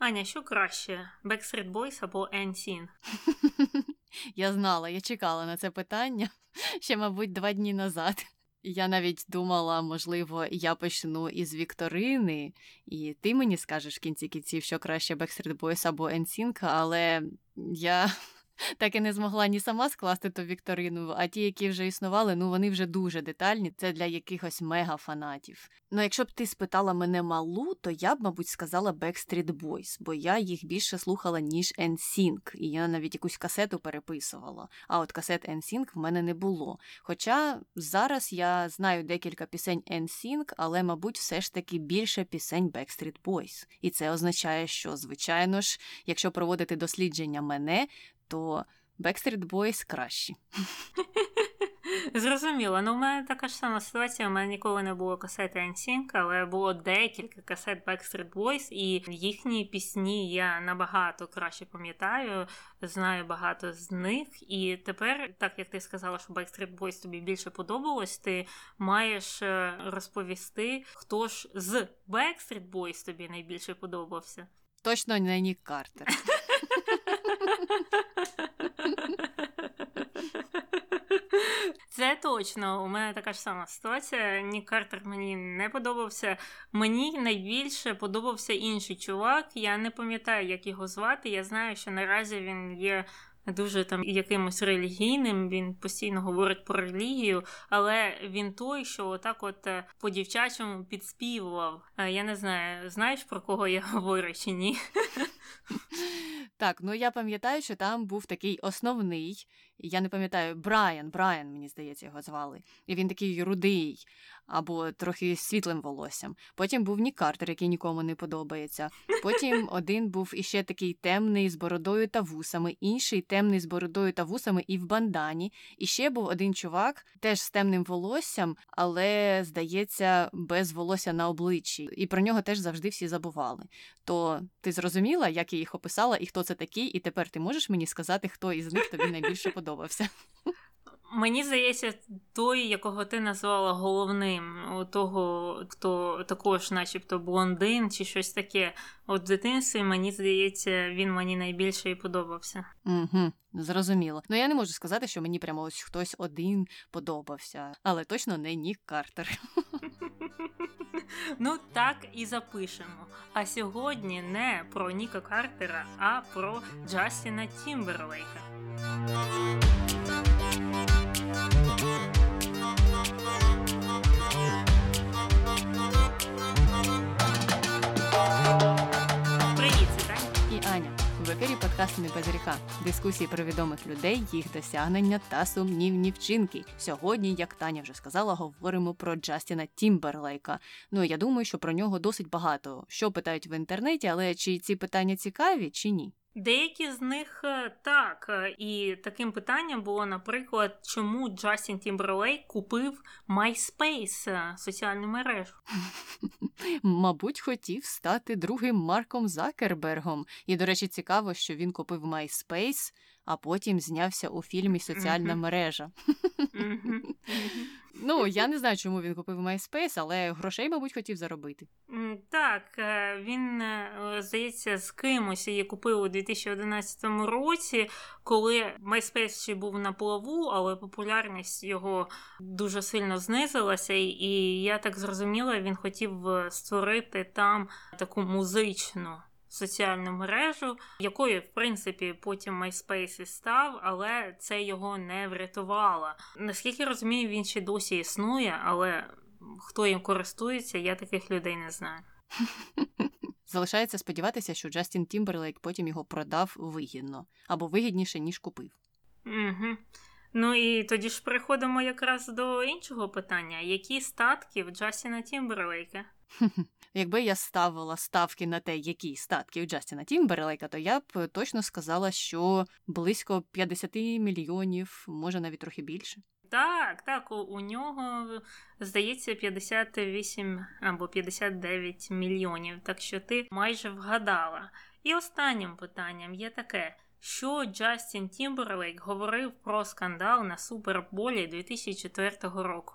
Аня, що краще? Backstreet Boys або NSYNC? Я знала, я чекала на це питання ще, мабуть, два дні назад. Я навіть думала, можливо, я почну із Вікторини, і ти мені скажеш в кінці кінців, що краще Backstreet Boys або NSYNC, але я так і не змогла ні сама скласти ту вікторину, а ті, які вже існували, ну вони вже дуже детальні. Це для якихось мега-фанатів. Ну, якщо б ти спитала мене малу, то я б, мабуть, сказала Backstreet Boys, бо я їх більше слухала, ніж NSYNC, і я навіть якусь касету переписувала. А от касет NSYNC в мене не було. Хоча зараз я знаю декілька пісень NSYNC, але, мабуть, все ж таки більше пісень Backstreet Boys. І це означає, що, звичайно ж, якщо проводити дослідження мене, то Backstreet Boys кращі. Зрозуміло. Ну, у мене така ж сама ситуація. У мене ніколи не було касети NSYNC, але було декілька касет Backstreet Boys, і їхні пісні я набагато краще пам'ятаю, знаю багато з них. І тепер, так як ти сказала, що Backstreet Boys тобі більше подобалось, ти маєш е, розповісти, хто ж з Backstreet Boys тобі найбільше подобався. Точно не Нік Картер. Це точно. У мене така ж сама ситуація. Нік Картер мені не подобався. Мені найбільше подобався інший чувак. Я не пам'ятаю, як його звати. Я знаю, що наразі він є. Дуже там якимось релігійним, він постійно говорить про релігію, але він той, що отак от е, по дівчачому підспівував. Е, я не знаю, знаєш про кого я говорю чи ні? Так, ну я пам'ятаю, що там був такий основний, я не пам'ятаю, Брайан, Брайан, мені здається, його звали. І він такий рудий або трохи світлим волоссям. Потім був Нік Картер, який нікому не подобається. Потім один був іще такий темний з бородою та вусами, інший темний з бородою та вусами і в бандані. І ще був один чувак, теж з темним волоссям, але, здається, без волосся на обличчі. І про нього теж завжди всі забували. То ти зрозуміла, як я їх описала і хто це такий, і тепер ти можеш мені сказати, хто із них тобі найбільше подобався? Мені здається, той, якого ти назвала головним, у того, хто також, начебто, блондин чи щось таке. От в дитинстві, мені здається, він мені найбільше і подобався. Угу, Зрозуміло. Ну я не можу сказати, що мені прямо ось хтось один подобався, але точно не Нік Картер. Ну так і запишемо. А сьогодні не про Ніка Картера, а про Джастіна Тімберлейка. Привіт, це. І Аня. В ефірі подкасту «Не без гріха» дискусії про відомих людей, їх досягнення та сумнівні вчинки. Сьогодні, як Таня вже сказала, говоримо про Джастіна Тімберлейка. Ну я думаю, що про нього досить багато. Що питають в інтернеті, але чи ці питання цікаві, чи ні? Деякі з них е, так. Е, і таким питанням було, наприклад, чому Джастін Тімберлей купив MySpace, е, соціальну мережу. Мабуть, хотів стати другим Марком Закербергом. І, до речі, цікаво, що він купив MySpace, а потім знявся у фільмі Соціальна мережа. Ну, я не знаю, чому він купив MySpace, але грошей, мабуть, хотів заробити. Так, е, він, е, здається, з кимось її купив у 2011 році, коли MySpace ще був на плаву, але популярність його дуже сильно знизилася, і я так зрозуміла, він хотів е, створити там таку музичну соціальну мережу, якою, в принципі, потім MySpace і став, але це його не врятувало. Наскільки розумію, він ще досі існує, але хто їм користується, я таких людей не знаю. Залишається сподіватися, що Джастін Тімберлейк потім його продав вигідно або вигідніше, ніж купив. Угу. Ну і тоді ж переходимо якраз до іншого питання: які статки в Джастіна Тімберлейка? Якби я ставила ставки на те, які статки у Джастіна Тімберлейка, то я б точно сказала, що близько 50 мільйонів, може навіть трохи більше. Так, так, у, нього здається 58 або 59 мільйонів. Так що ти майже вгадала. І останнім питанням є таке. Що Джастін Тімберлейк говорив про скандал на Суперболі 2004 року?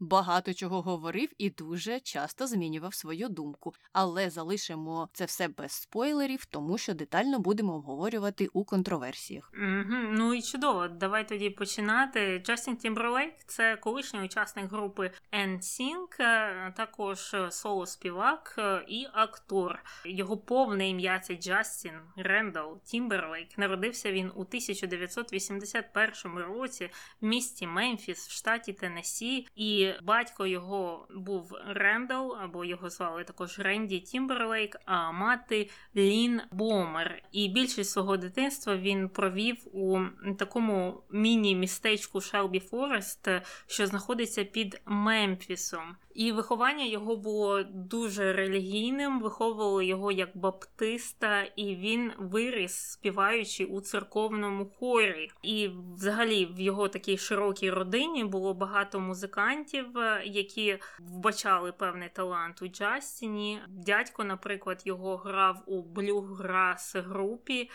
Багато чого говорив і дуже часто змінював свою думку, але залишимо це все без спойлерів, тому що детально будемо обговорювати у контроверсіях. Угу, Ну і чудово, давай тоді починати. Джастін Тімберлейк це колишній учасник групи NSYNC, е, також соло-співак е, і актор. Його повне ім'я це Джастін Рендал Тімберлейк. Народився він у 1981 році в місті Мемфіс в штаті Теннессі, і батько його був Рендал, або його звали також Ренді Тімберлейк, а мати Лін Бомер. І більшість свого дитинства він провів у такому міні-містечку Шелбі Форест, що знаходиться під Мемфісом. І виховання його було дуже релігійним, виховували його як баптиста, і він виріс, співаючи у церковному хорі. І, взагалі, в його такій широкій родині було багато музикантів, е, які вбачали певний талант у Джастіні. Дядько, наприклад, його грав у блюграс групі.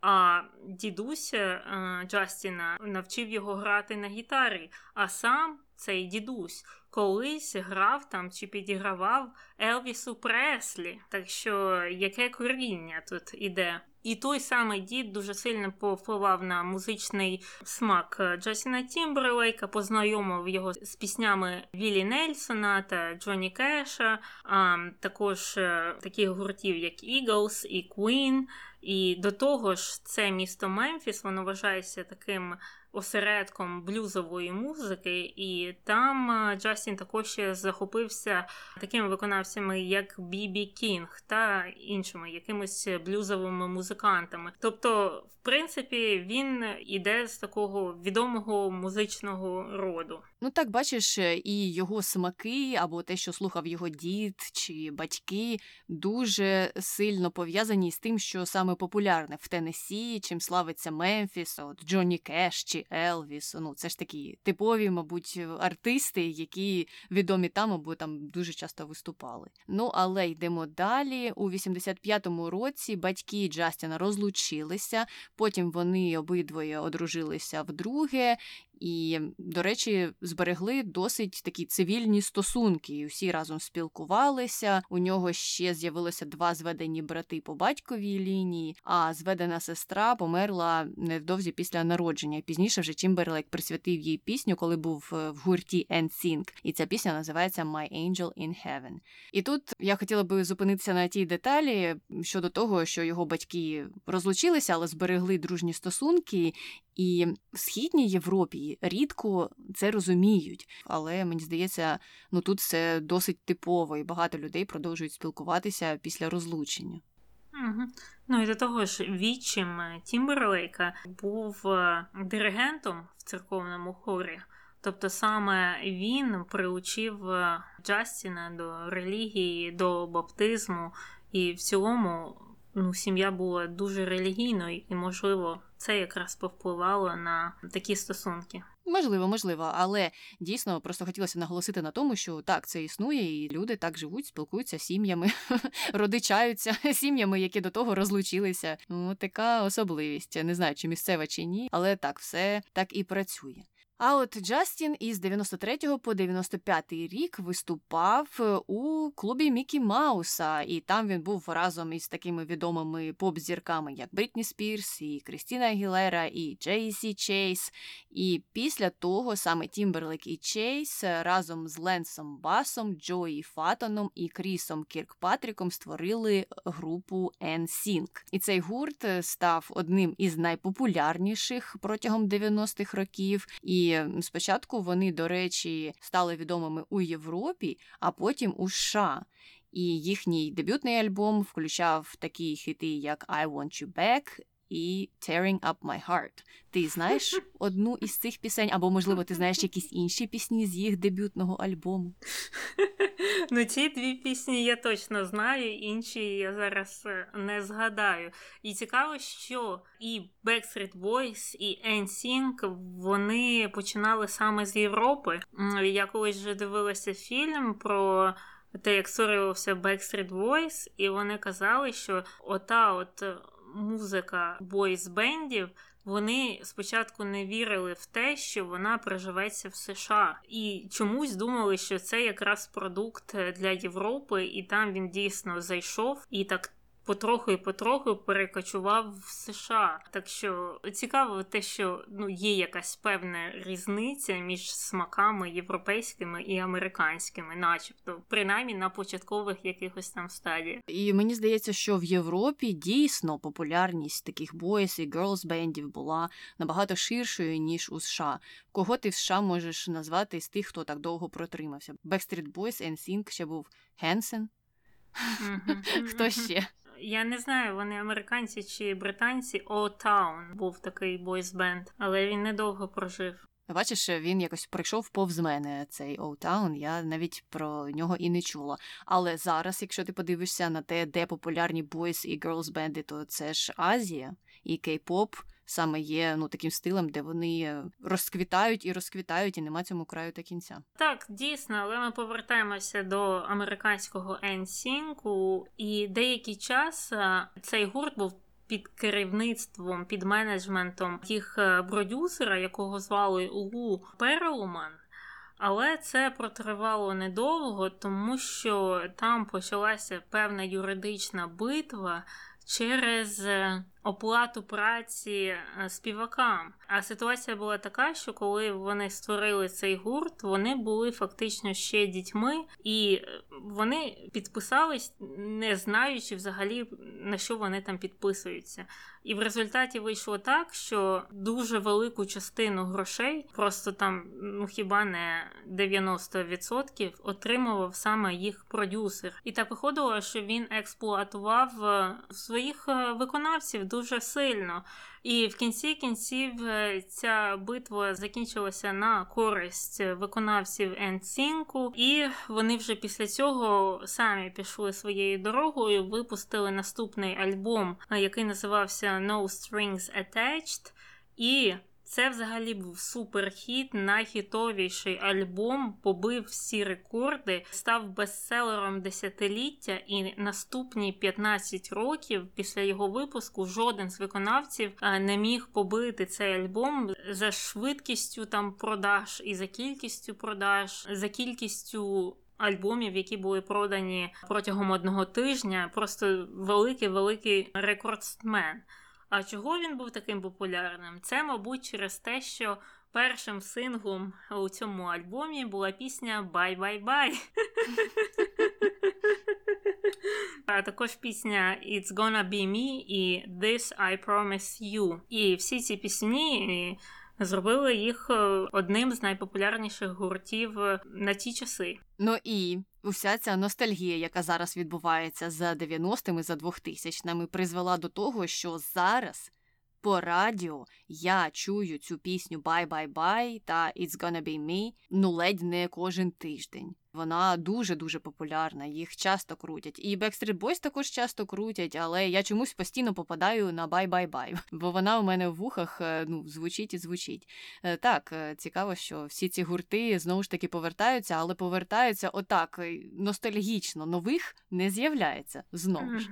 А дідусь е, Джастіна навчив його грати на гітарі, а сам цей дідусь колись грав там чи підігравав Елвісу Преслі. Так що яке коріння тут іде? І той самий дід дуже сильно повпливав на музичний смак Джасіна Тімберлейка, познайомив його з піснями Віллі Нельсона та Джоні Кеша, а також е, таких гуртів, як Eagles і Queen. І до того ж, це місто Мемфіс, воно вважається таким осередком блюзової музики, і там е, Джастін також захопився такими виконавцями, як Бібі Кінг та іншими якимись блюзовими музикантами. Тобто, в принципі, він іде з такого відомого музичного роду. Ну так бачиш, і його смаки, або те, що слухав його дід чи батьки, дуже сильно пов'язані з тим, що саме популярне в Теннессі, чим славиться Мемфіс, от Джонні Кеш чи Елвіс. Ну це ж такі типові, мабуть, артисти, які відомі там або там дуже часто виступали. Ну але йдемо далі. У 85-му році батьки Джастіна розлучилися. Потім вони обидвоє одружилися вдруге, і, до речі, зберегли досить такі цивільні стосунки. І Усі разом спілкувалися. У нього ще з'явилося два зведені брати по батьковій лінії, а зведена сестра померла невдовзі після народження. Пізніше вже Тімберлейк присвятив їй пісню, коли був е, в гурті NSYNC. І ця пісня називається My Angel in Heaven. І тут я хотіла би зупинитися на тій деталі щодо того, що його батьки розлучилися, але зберегли дружні стосунки. І в східній Європі рідко це розуміють, але мені здається, ну тут це досить типово, і багато людей продовжують спілкуватися після розлучення. Ну і до того ж, вічим Тімберлейка був е, диригентом в церковному хорі. Тобто саме він приучив е, Джастіна до релігії, до баптизму, і в цілому ну, сім'я була дуже релігійною, і, можливо, це якраз повпливало на такі стосунки. Можливо, можливо, але дійсно просто хотілося наголосити на тому, що так це існує, і люди так живуть, спілкуються сім'ями, родичаються сім'ями, які до того розлучилися. Ну така особливість. Не знаю, чи місцева чи ні, але так все так і працює. А от Джастін із 93 по 95 рік виступав е, у клубі Мікі Мауса, і там він був разом із такими відомими поп-зірками, як Брітні Спірс, і Крістіна Агілера, і Джейсі Чейс. І після того саме Тімберлейк і Чейс разом з Ленсом Басом, Джої Фатоном і Крісом Кіркпатріком створили групу NSYNC. І цей гурт став одним із найпопулярніших протягом 90-х років. І спочатку вони, до речі, стали відомими у Європі, а потім у США. І їхній дебютний альбом включав такі хіти, як I Want You Back і Tearing Up My Heart. Ти знаєш одну із цих пісень, або, можливо, ти знаєш якісь інші пісні з їх дебютного альбому? Ну, ці дві пісні я точно знаю, інші я зараз е, не згадаю. І цікаво, що і Backstreet Boys, і NSYNC, вони починали саме з Європи. Я колись вже дивилася фільм про. Те, як створювався Backstreet Boys, і вони казали, що ота от музика бойс-бендів, вони спочатку не вірили в те, що вона приживеться в США, і чомусь думали, що це якраз продукт для Європи, і там він дійсно зайшов і так потроху і потроху перекочував в США. Так що цікаво те, що ну є якась певна різниця між смаками європейськими і американськими, начебто, принаймні на початкових якихось там стадіях. І мені здається, що в Європі дійсно популярність таких boys і girls бендів була набагато ширшою ніж у США. Кого ти в США можеш назвати з тих, хто так довго протримався? Backstreet Boys, NSYNC, ще був Хенсен. Хто ще? Я не знаю, вони американці чи британці. O-Town був такий бойсбенд, але він недовго прожив. Бачиш, він якось прийшов повз мене цей O-Town, я навіть про нього і не чула. Але зараз, якщо ти подивишся на те, де популярні бойс і girls бенди, то це ж Азія і кей-поп саме є ну таким стилем, де вони розквітають і розквітають, і нема цьому краю та кінця. Так, дійсно, але ми повертаємося до американського NSYNC, і деякий час цей гурт був. Під керівництвом, під менеджментом тих продюсера, якого звали Лу Перлман. Але це протривало недовго, тому що там почалася певна юридична битва через оплату праці е, співакам. А ситуація була така, що коли вони створили цей гурт, вони були фактично ще дітьми, і е, вони підписались, не знаючи взагалі на що вони там підписуються. І в результаті вийшло так, що дуже велику частину грошей, просто там, ну хіба не 90%, отримував саме їх продюсер. І так виходило, що він експлуатував е, своїх виконавців дуже сильно. І в кінці кінців е, ця битва закінчилася на користь виконавців NSYNC, і вони вже після цього самі пішли своєю дорогою, випустили наступний альбом, е, який називався No Strings Attached. І це взагалі був суперхіт, найхітовіший альбом, побив всі рекорди, став бестселером десятиліття, і наступні 15 років після його випуску жоден з виконавців не міг побити цей альбом за швидкістю там продаж і за кількістю продаж, за кількістю. Альбомів, які були продані протягом одного тижня, просто великий великий рекордсмен. А чого він був таким популярним? Це, мабуть, через те, що першим синглом у цьому альбомі була пісня Bye Bye Bye. А також пісня It's Gonna Be Me і This I Promise You. І всі ці пісні зробили їх е, одним з найпопулярніших гуртів е, на ті часи. Ну і уся ця ностальгія, яка зараз відбувається за 90-ми, за 2000-ми, призвела до того, що зараз по радіо я чую цю пісню «Bye-bye-bye» та «It's gonna be me» ну ледь не кожен тиждень. Вона дуже-дуже популярна, їх часто крутять. І Backstreet Boys також часто крутять, але я чомусь постійно попадаю на «Bye-bye-bye», бо вона у мене в вухах е, ну, звучить і звучить. Е, так, е, цікаво, що всі ці гурти знову ж таки повертаються, але повертаються отак ностальгічно. Нових не з'являється знову ж.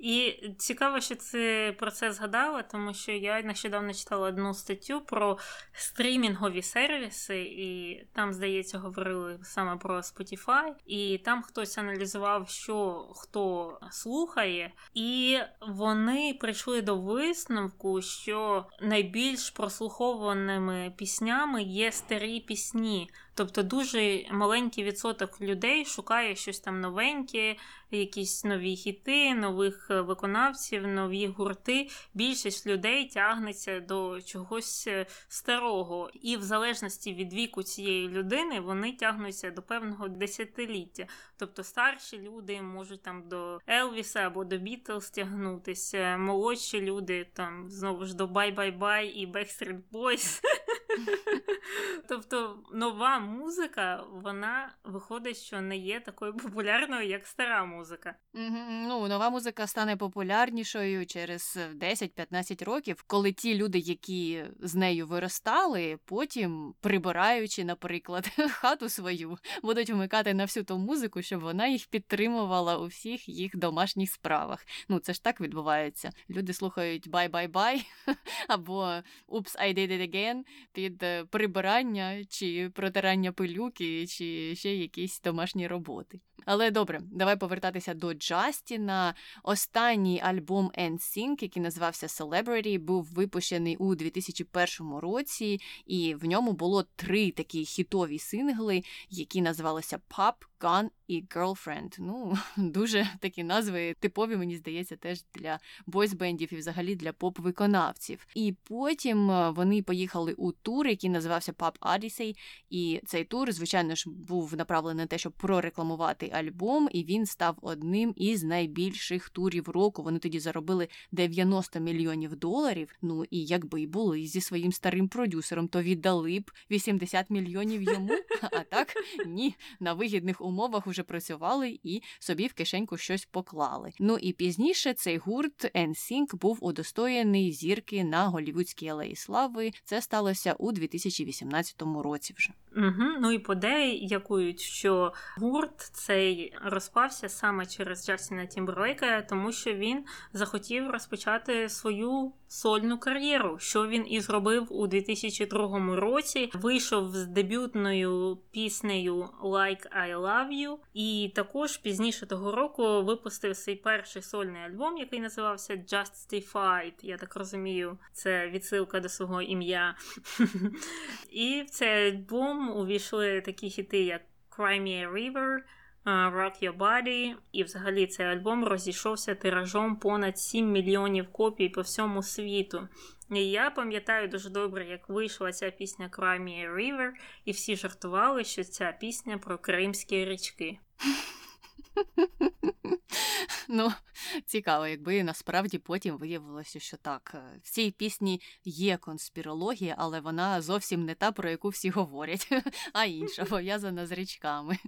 І цікаво, що ти про це згадала, тому що я нещодавно читала одну статтю про стрімінгові сервіси, і там, здається, говорили саме про Spotify, і там хтось аналізував, що хто слухає, і вони прийшли до висновку, що найбільш прослухованими піснями є старі пісні. Тобто дуже маленький відсоток людей шукає щось там новеньке, якісь нові хіти, нових е, виконавців, нові гурти. Більшість людей тягнеться до чогось е, старого, і в залежності від віку цієї людини вони тягнуться до певного десятиліття. Тобто старші люди можуть там до Елвіса або до Бітлз тягнутися, молодші люди там знову ж до Bye і Backstreet Boys. Тобто нова музика, вона виходить, що не є такою популярною, як стара музика. Ну, нова музика стане популярнішою через 10-15 років, коли ті люди, які з нею виростали, потім прибираючи, наприклад, хату свою, будуть вмикати на всю ту музику, щоб вона їх підтримувала у всіх їх домашніх справах. Ну, це ж так відбувається. Люди слухають Bye Bye Bye або Oops, I did it again під е, прибирання чи протирання пилюки, чи ще якісь домашні роботи. Але добре, давай повертатися до Джастіна. Останній альбом NSYNC, який називався Celebrity, був випущений у 2001 році, і в ньому було три такі хітові сингли, які називалися Pop, Gun і Girlfriend. Ну, дуже такі назви типові, мені здається, теж для бойсбендів і взагалі для поп-виконавців. І потім е, вони поїхали у тур, який називався Pop Odyssey, і цей тур, звичайно ж, був направлений на те, щоб прорекламувати альбом, і він став одним із найбільших турів року. Вони тоді заробили 90 мільйонів доларів. Ну і якби й були зі своїм старим продюсером, то віддали б 80 мільйонів йому. А так ні, на вигідних умовах уже працювали і собі в кишеньку щось поклали. Ну і пізніше цей гурт NSYNC був удостоєний зірки на голівудській алеї слави. Це сталося у 2018 році. Вже Угу. ну і подеякують, що гурт цей розпався саме через Джастіна Тімберлейка, тому що він захотів розпочати свою сольну кар'єру, що він і зробив у 2002 році. Вийшов з дебютною піснею Like I Love You, і також пізніше того року випустив свій перший сольний альбом, який називався Justified. Я так розумію, це відсилка до свого ім'я. І в цей альбом увійшли такі хіти, як Cry Me a River, Rock Your Body, і взагалі цей альбом розійшовся тиражом понад 7 мільйонів копій по всьому світу. І я пам'ятаю дуже добре, як вийшла ця пісня Cry Me River, і всі жартували, що ця пісня про кримські річки. Ну, цікаво, якби насправді потім виявилося, що так, е, в цій пісні є конспірологія, але вона зовсім не та, про яку всі говорять, а інша, пов'язана з річками.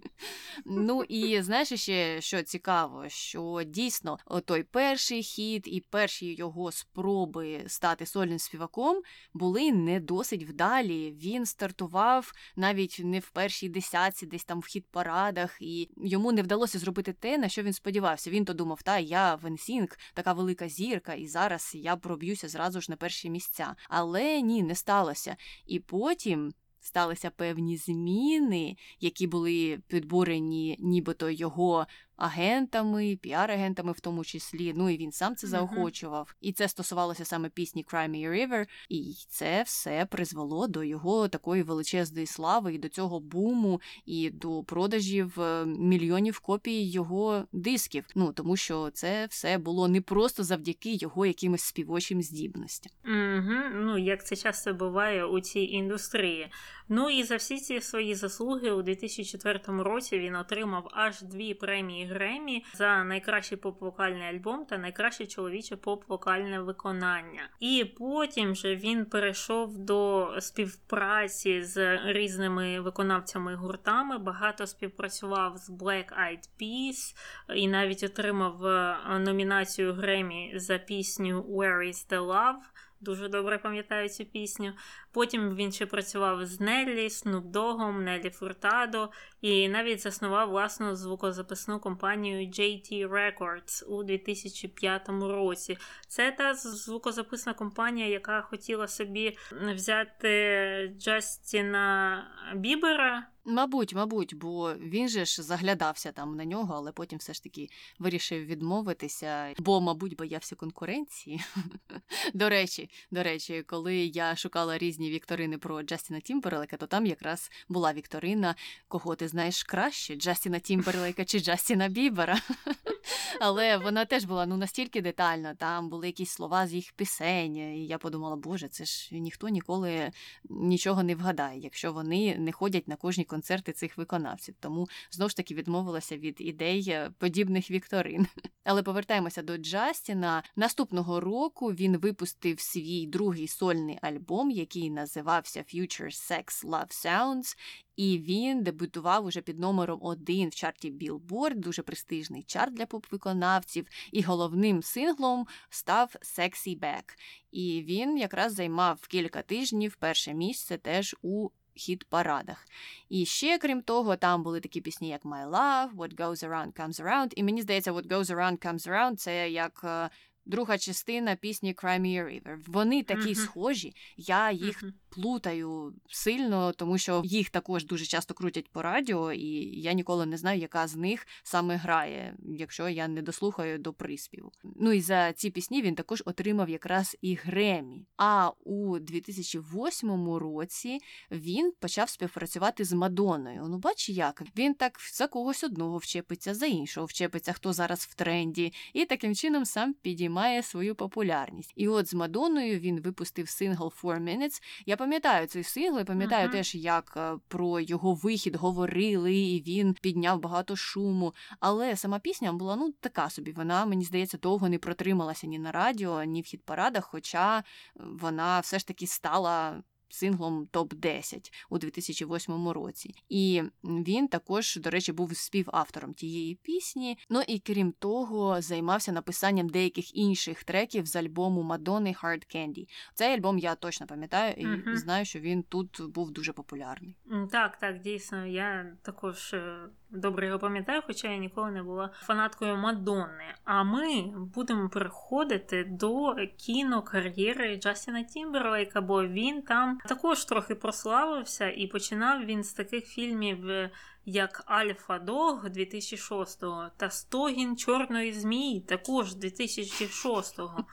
Ну і знаєш ще, що цікаво, що дійсно той перший хід і перші його спроби стати сольним співаком були не досить вдалі. Він стартував навіть не в першій десятці, десь там в хіт парадах, і йому не вдалося зробити те, на що він сподівався. Він то думав, та я Венсінг, така велика зірка, і зараз я проб'юся зразу ж на перші місця. Але ні, не сталося. І потім. Сталися певні зміни, які були підбурені нібито його агентами, піар-агентами в тому числі. Ну і він сам це заохочував. Uh-huh. І це стосувалося саме пісні Cry Me a River, і це все призвело до його такої величезної слави і до цього буму, і до продажів е, мільйонів копій його дисків. Ну тому що це все було не просто завдяки його якимось співочим здібностям. Угу. Ну як це часто буває у цій індустрії. Ну і за всі ці свої заслуги у 2004 році він отримав аж дві премії Гремі за найкращий поп-вокальний альбом та найкраще чоловіче поп-вокальне виконання. І потім же він перейшов до співпраці з різними виконавцями гуртами. Багато співпрацював з Black Eyed Peas і навіть отримав е, номінацію Гремі за пісню Where is the Love. Дуже добре пам'ятаю цю пісню. Потім він ще працював з Неллі, Снупдогом, Неллі Фуртадо і навіть заснував власну звукозаписну компанію JT Records у 2005 році. Це та звукозаписна компанія, яка хотіла собі взяти Джастіна Бібера. Мабуть, мабуть, бо він же ж заглядався там на нього, але потім все ж таки вирішив відмовитися, бо, мабуть, боявся конкуренції. До речі, до речі, коли я шукала різні вікторини про Джастіна Тімберлейка, то там якраз була вікторина, кого ти знаєш краще: Джастіна Тімберлейка чи Джастіна Бібера. Але вона теж була ну настільки детальна. Там були якісь слова з їх пісень. І я подумала, боже, це ж ніхто ніколи нічого не вгадає, якщо вони не ходять на кожній концерти цих виконавців. Тому знову ж таки відмовилася від ідей е, подібних вікторин. Але повертаємося до Джастіна. Наступного року він випустив свій другий сольний альбом, який називався Future Sex Love Sounds. І він дебютував уже під номером один в чарті Billboard, дуже престижний чарт для поп-виконавців. І головним синглом став Sexy Back. І він якраз займав кілька тижнів перше місце теж у хіт-парадах. І ще, крім того, там були такі пісні, як My Love, What Goes Around Comes Around. І мені здається, What Goes Around Comes Around це як е, друга частина пісні Crimea River. Вони такі схожі. Я їх. Плутаю сильно, тому що їх також дуже часто крутять по радіо, і я ніколи не знаю, яка з них саме грає, якщо я не дослухаю до приспіву. Ну і за ці пісні він також отримав якраз і Гремі. А у 2008 році він почав співпрацювати з Мадонною. Ну, бач, як він так за когось одного вчепиться, за іншого вчепиться, хто зараз в тренді, і таким чином сам підіймає свою популярність. І от з Мадонною він випустив сингл «Four Minutes». Я пам'ятаю цей сингл, і пам'ятаю Мгм. теж, як е, про його вихід говорили, і він підняв багато шуму. Але сама пісня була ну така собі. Вона, мені здається, довго не протрималася ні на радіо, ні в хіт-парадах, хоча е, вона все ж таки стала. Синглом топ 10 у 2008 році, і він також, до речі, був співавтором тієї пісні. Ну і крім того, займався написанням деяких інших треків з альбому Мадонни Hard Candy. Цей альбом я точно пам'ятаю і Мгм. знаю, що він тут був дуже популярний. Так, так, дійсно, я також е, добре його пам'ятаю, хоча я ніколи не була фанаткою Мадонни. А ми будемо переходити до кінокар'єри Джастіна Тімберлейка, бо він там також трохи прославився, і починав він з таких фільмів. е, Як Альфа Дог 2006-го та Стогін Чорної змії також 2006-го.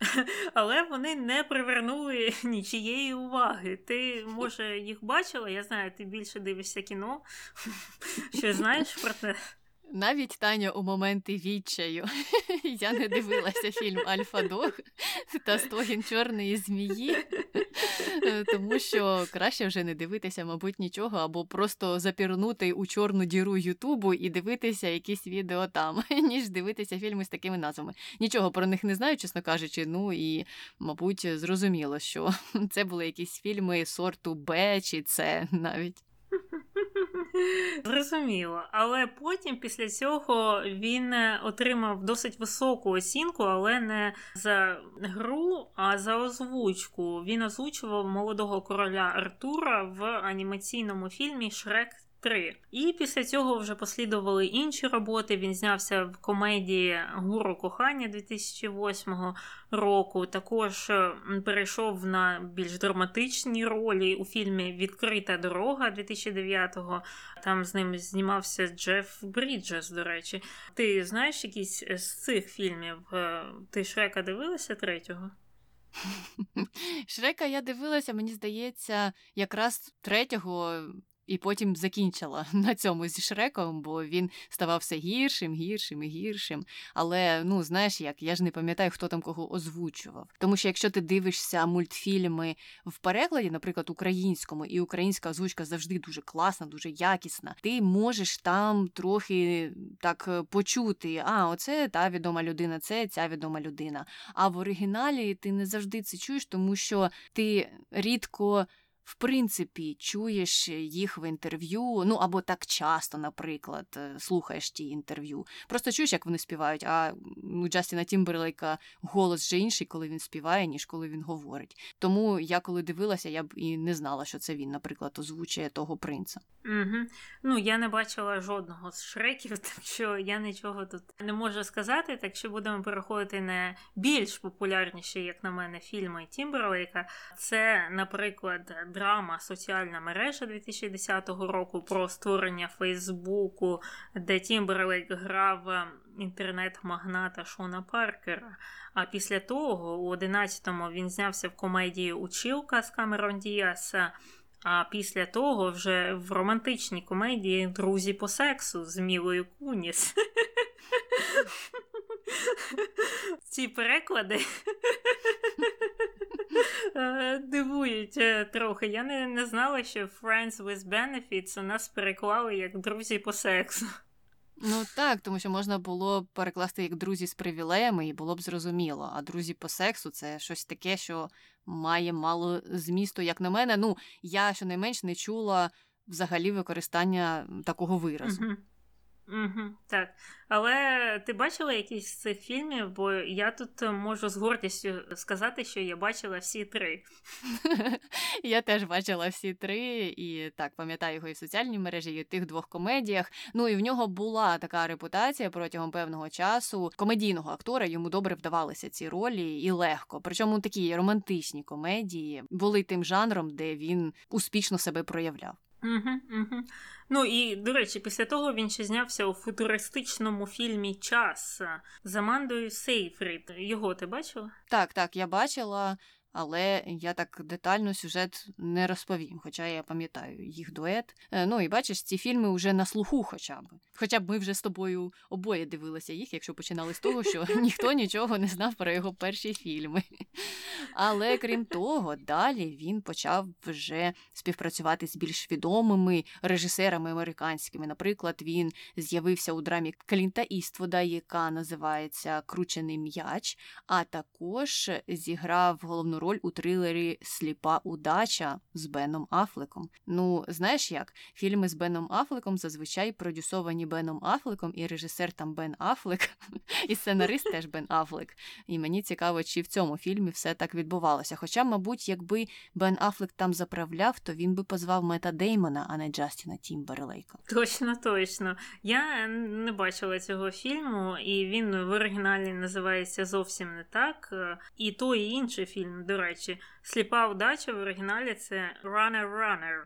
Але вони не привернули нічієї уваги. Ти, може, їх бачила? Я знаю, ти більше дивишся кіно. Що знаєш про те? Навіть Таня у моменти відчаю. Я не дивилася фільм Альфа Дог та Стогін Чорної змії, тому що краще вже не дивитися, мабуть, нічого, або просто запірнути у чорну діру Ютубу і дивитися якісь відео там, ніж дивитися фільми з такими назвами. Нічого про них не знаю, чесно кажучи. Ну і, мабуть, зрозуміло, що це були якісь фільми сорту Б чи С навіть. Зрозуміло. Але потім, після цього, він е, отримав досить високу оцінку, але не за гру, а за озвучку. Він озвучував молодого короля Артура в анімаційному фільмі Шрек. 3. І після цього вже послідували інші роботи. Він знявся в комедії Гуру кохання 2008 року. Також е, перейшов на більш драматичні ролі у фільмі Відкрита дорога 2009-го. Там з ним знімався Джеф Бріджес, до речі. Ти знаєш якісь з цих фільмів? Е, Ти Шрека дивилася третього? Шрека я дивилася, мені здається, якраз третього. І потім закінчила на цьому зі Шреком, бо він ставав все гіршим, гіршим і гіршим. Але ну знаєш як, я ж не пам'ятаю, хто там кого озвучував. Тому що якщо ти дивишся мультфільми в перекладі, наприклад, українському, і українська озвучка завжди дуже класна, дуже якісна, ти можеш там трохи так почути: а, оце та відома людина, це ця відома людина. А в оригіналі ти не завжди це чуєш, тому що ти рідко. В принципі, чуєш їх в інтерв'ю, ну або так часто, наприклад, слухаєш ті інтерв'ю. Просто чуєш, як вони співають. А у Джастіна Тімберлейка голос вже інший, коли він співає, ніж коли він говорить. Тому я коли дивилася, я б і не знала, що це він, наприклад, озвучує того принца. Угу. Ну, я не бачила жодного з шреків, так що я нічого тут не можу сказати. Так що будемо переходити на більш популярніші, як на мене, фільми Тімберлейка. Це, наприклад, драма Соціальна мережа 2010 року про створення Фейсбуку, де Тімберлейк грав інтернет-магната Шона Паркера. А після того, у 11-му, він знявся в комедії Училка з Камерон Діас. А після того вже в романтичній комедії Друзі по сексу з Мілою Куніс. Ці переклади дивують е, трохи. Я не, не знала, що Friends with Benefits у нас переклали як друзі по сексу. Ну так, тому що можна було перекласти як друзі з привілеями, і було б зрозуміло. А друзі по сексу це щось таке, що має мало змісту, як на мене. Ну, я щонайменш не чула взагалі використання такого виразу. Угу. Угу, Так. Але ти бачила якісь з цих фільмів, бо я тут можу з гордістю сказати, що я бачила всі три. Я теж бачила всі три, і так пам'ятаю його і в соціальній мережі, і в тих двох комедіях. Ну і в нього була така репутація протягом певного часу комедійного актора. Йому добре вдавалися ці ролі і легко. Причому такі романтичні комедії були тим жанром, де він успішно себе проявляв. Угу, угу. Ну і до речі, після того він ще знявся у футуристичному фільмі Час з Амандою Сейфрід. Його ти бачила? Так, так, я бачила але я так детально сюжет не розповім, хоча я пам'ятаю їх дует. Е, ну і бачиш, ці фільми вже на слуху, хоча б. Хоча б ми вже з тобою обоє дивилися їх, якщо починали з того, що ніхто нічого не знав про його перші фільми. Але крім того, далі він почав вже співпрацювати з більш відомими режисерами американськими. Наприклад, він з'явився у драмі Клінта Іствуда, яка називається Кручений м'яч, а також зіграв головну роль у трилері Сліпа удача з Беном Афлеком. Ну, знаєш як? Фільми з Беном Афлеком зазвичай продюсовані Беном Афлеком, і режисер там Бен Афлек, і сценарист теж Бен Афлек. І мені цікаво, чи в цьому фільмі все так відбувалося. Хоча, мабуть, якби Бен Афлек там заправляв, то він би позвав Мета Деймона, а не Джастіна Тімберлейка. Точно, точно. Я не бачила цього фільму, і він в оригіналі називається зовсім не так. І той і інший фільм, до речі, сліпа вдача в оригіналі це Runner Runner.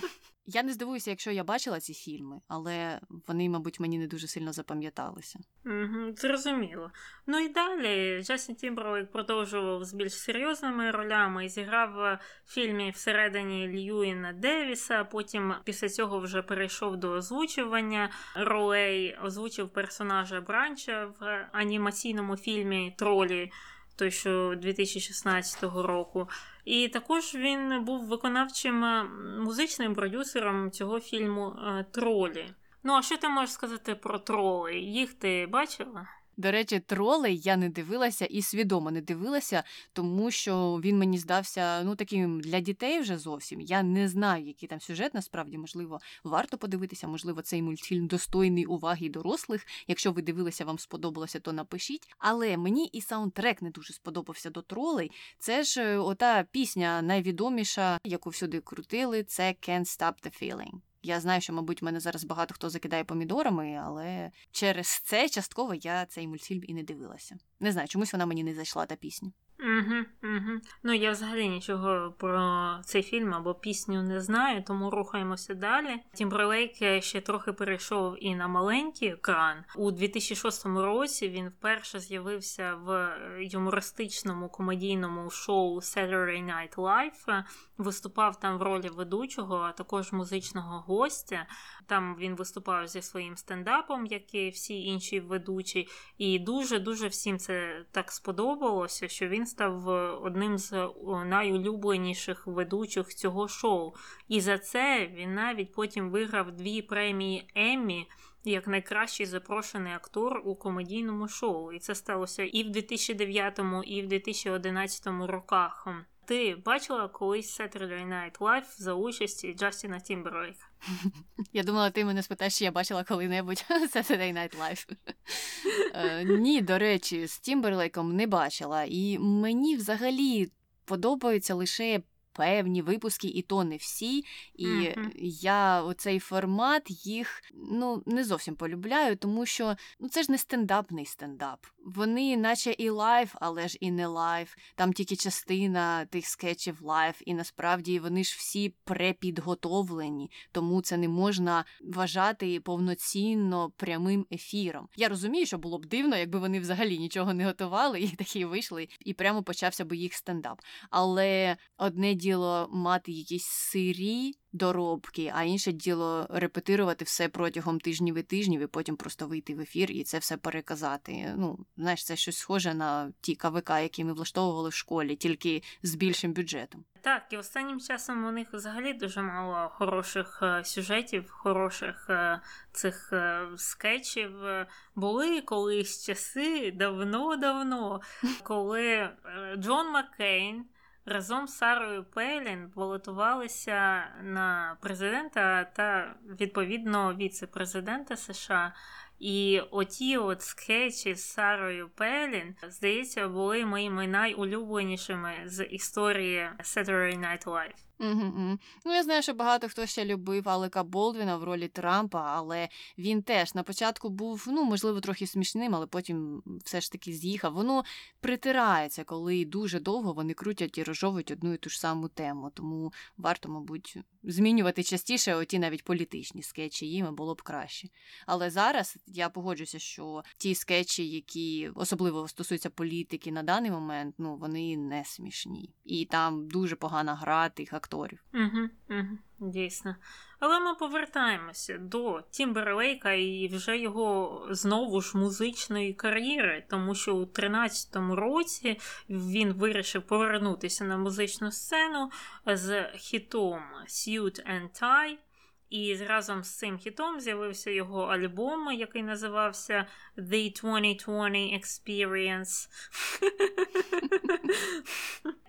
Я не здивуюся, якщо я бачила ці фільми, але вони, мабуть, мені не дуже сильно запам'яталися. Угу, Зрозуміло. Ну і далі Джастін Тімберлейк продовжував з більш серйозними ролями і зіграв в фільмі всередині Льюіна Девіса. Потім після цього вже перейшов до озвучування ролей, озвучив персонажа Бранча в анімаційному фільмі Тролі той що 2016 року. І також він був виконавчим е, музичним продюсером цього фільму е, Тролі. Ну, а що ти можеш сказати про троли? Їх ти бачила? До речі, тролей я не дивилася і свідомо не дивилася, тому що він мені здався ну таким для дітей вже зовсім. Я не знаю, який там сюжет. Насправді, можливо, варто подивитися. Можливо, цей мультфільм достойний уваги дорослих. Якщо ви дивилися, вам сподобалося, то напишіть. Але мені і саундтрек не дуже сподобався до тролей. Це ж е, ота пісня найвідоміша, яку всюди крутили. Це «Can't Stop the Feeling». Я знаю, що, мабуть, мене зараз багато хто закидає помідорами, але через це частково я цей мультфільм і не дивилася. Не знаю, чомусь вона мені не зайшла та пісня. Угу, угу. Ну я взагалі нічого про цей фільм або пісню не знаю, тому рухаємося далі. Тімберлейк ще трохи перейшов і на маленький екран. У 2006 році він вперше з'явився в юмористичному комедійному шоу Saturday Night Live. Виступав там в ролі ведучого, а також музичного гостя. Там він виступав зі своїм стендапом, як і всі інші ведучі, і дуже дуже всім це так сподобалося, що він став одним з найулюбленіших ведучих цього шоу. І за це він навіть потім виграв дві премії Еммі як найкращий запрошений актор у комедійному шоу. І це сталося і в 2009, і в 2011 роках. Ти бачила колись Saturday Night Live за участі Джастіна Тімберлейка? Я думала, ти мене спитаєш, чи я бачила коли-небудь Saturday Night Live. Е, ні, до речі, з Тімберлейком не бачила. І мені взагалі подобаються лише певні випуски, і то не всі. І mm-hmm. я оцей формат їх ну не зовсім полюбляю, тому що ну це ж не стендапний стендап. Вони, наче і live, але ж і не live. Там тільки частина тих скетчів live, і насправді вони ж всі препідготовлені, тому це не можна вважати повноцінно прямим ефіром. Я розумію, що було б дивно, якби вони взагалі нічого не готували і такі вийшли, і прямо почався би їх стендап. Але одне діло діло мати якісь сирі доробки, а інше діло репетирувати все протягом тижнів і тижнів, і потім просто вийти в ефір і це все переказати. Ну, знаєш, це щось схоже на ті КВК, які ми влаштовували в школі, тільки з більшим бюджетом. Так, і останнім часом у них взагалі дуже мало хороших е, сюжетів, хороших е, цих е, скетчів. Були колись часи давно-давно, коли Джон Маккейн разом з Сарою Пелін балотувалися на президента та відповідно віце-президента США. І оті от скетчі з Сарою Пелін, здається, були моїми найулюбленішими з історії Saturday Night Live. Ну, я знаю, що багато хто ще любив Алека Болдвіна в ролі Трампа, але він теж на початку був, ну, можливо, трохи смішним, але потім все ж таки з'їхав. Воно притирається, коли дуже довго вони крутять і розжовують одну і ту ж саму тему. Тому варто, мабуть, змінювати частіше оті навіть політичні скетчі, їм було б краще. Але зараз я погоджуся, що ті скетчі, які особливо стосуються політики на даний момент, ну вони не смішні. І там дуже погана гра тих акторів. Угу, угу, Дійсно. Але ми повертаємося до Тімберлейка і вже його знову ж музичної кар'єри, тому що у 13-му році він вирішив повернутися на музичну сцену з хітом Suit and Tie. І разом з цим хітом з'явився його альбом, який називався The 2020 Experience.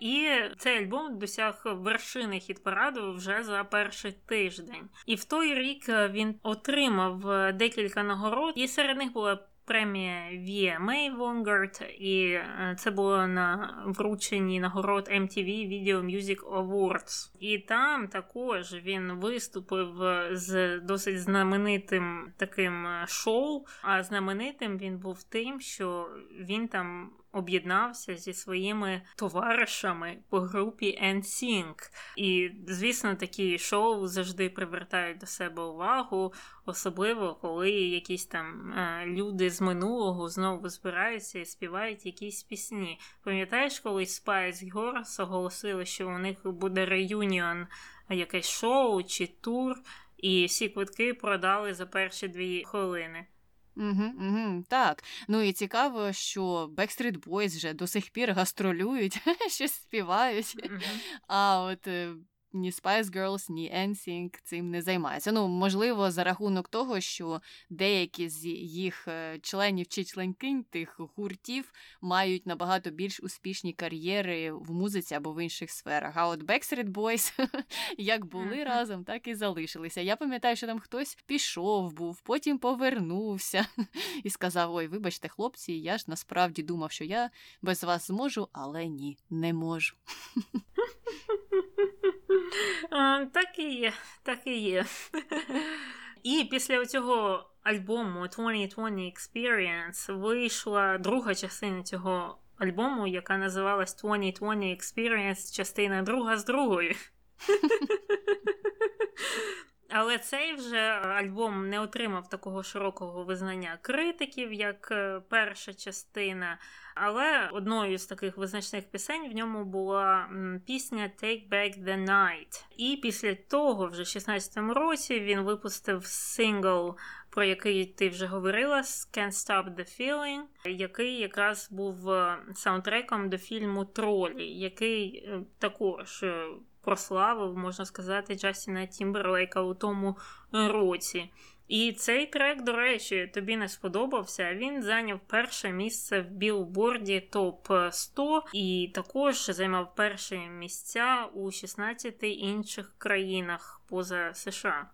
І цей альбом досяг вершини хіт-параду вже за перший тиждень. І в той рік він отримав декілька нагород, і серед них була премія VMA Vanguard, і е, це було на врученні нагород MTV Video Music Awards. І там також він виступив з досить знаменитим таким е, шоу. А знаменитим він був тим, що він там об'єднався зі своїми товаришами по групі NSYNC. І, звісно, такі шоу завжди привертають до себе увагу, особливо коли якісь там е, люди з минулого знову збираються і співають якісь пісні. Пам'ятаєш, коли Spice Girls оголосили, що у них буде реюніон якесь шоу чи тур, і всі квитки продали за перші дві хвилини. Угу, угу, Так. Ну і цікаво, що Backstreet Boys вже до сих пір гастролюють, щось співають. Угу. А от е, ні Spice Girls, ні NSYNC цим не займаються. Ну, можливо, за рахунок того, що деякі з їх е, членів чи членкинь тих гуртів мають набагато більш успішні кар'єри в музиці або в інших сферах. А от Backstreet Boys як були разом, так і залишилися. Я пам'ятаю, що там хтось пішов, був, потім повернувся і сказав: Ой, вибачте, хлопці, я ж насправді думав, що я без вас зможу, але ні, не можу. Так і є, так і є. І після цього альбому 2020 Experience вийшла друга частина цього альбому, яка називалась 2020 Experience, частина друга з другої. Але цей вже альбом не отримав такого широкого визнання критиків, як е, перша частина. Але одною з таких визначних пісень в ньому була пісня Take Back the Night. І після того, вже в 16-му році, він випустив сингл, про який ти вже говорила, Can't Stop the Feeling, який якраз був е, саундтреком до фільму Тролі, який е, також прославив, можна сказати, Джастіна Тімберлейка у тому році. І цей трек, до речі, тобі не сподобався. Він зайняв перше місце в білборді топ 100 і також займав перше місця у 16 інших країнах поза США.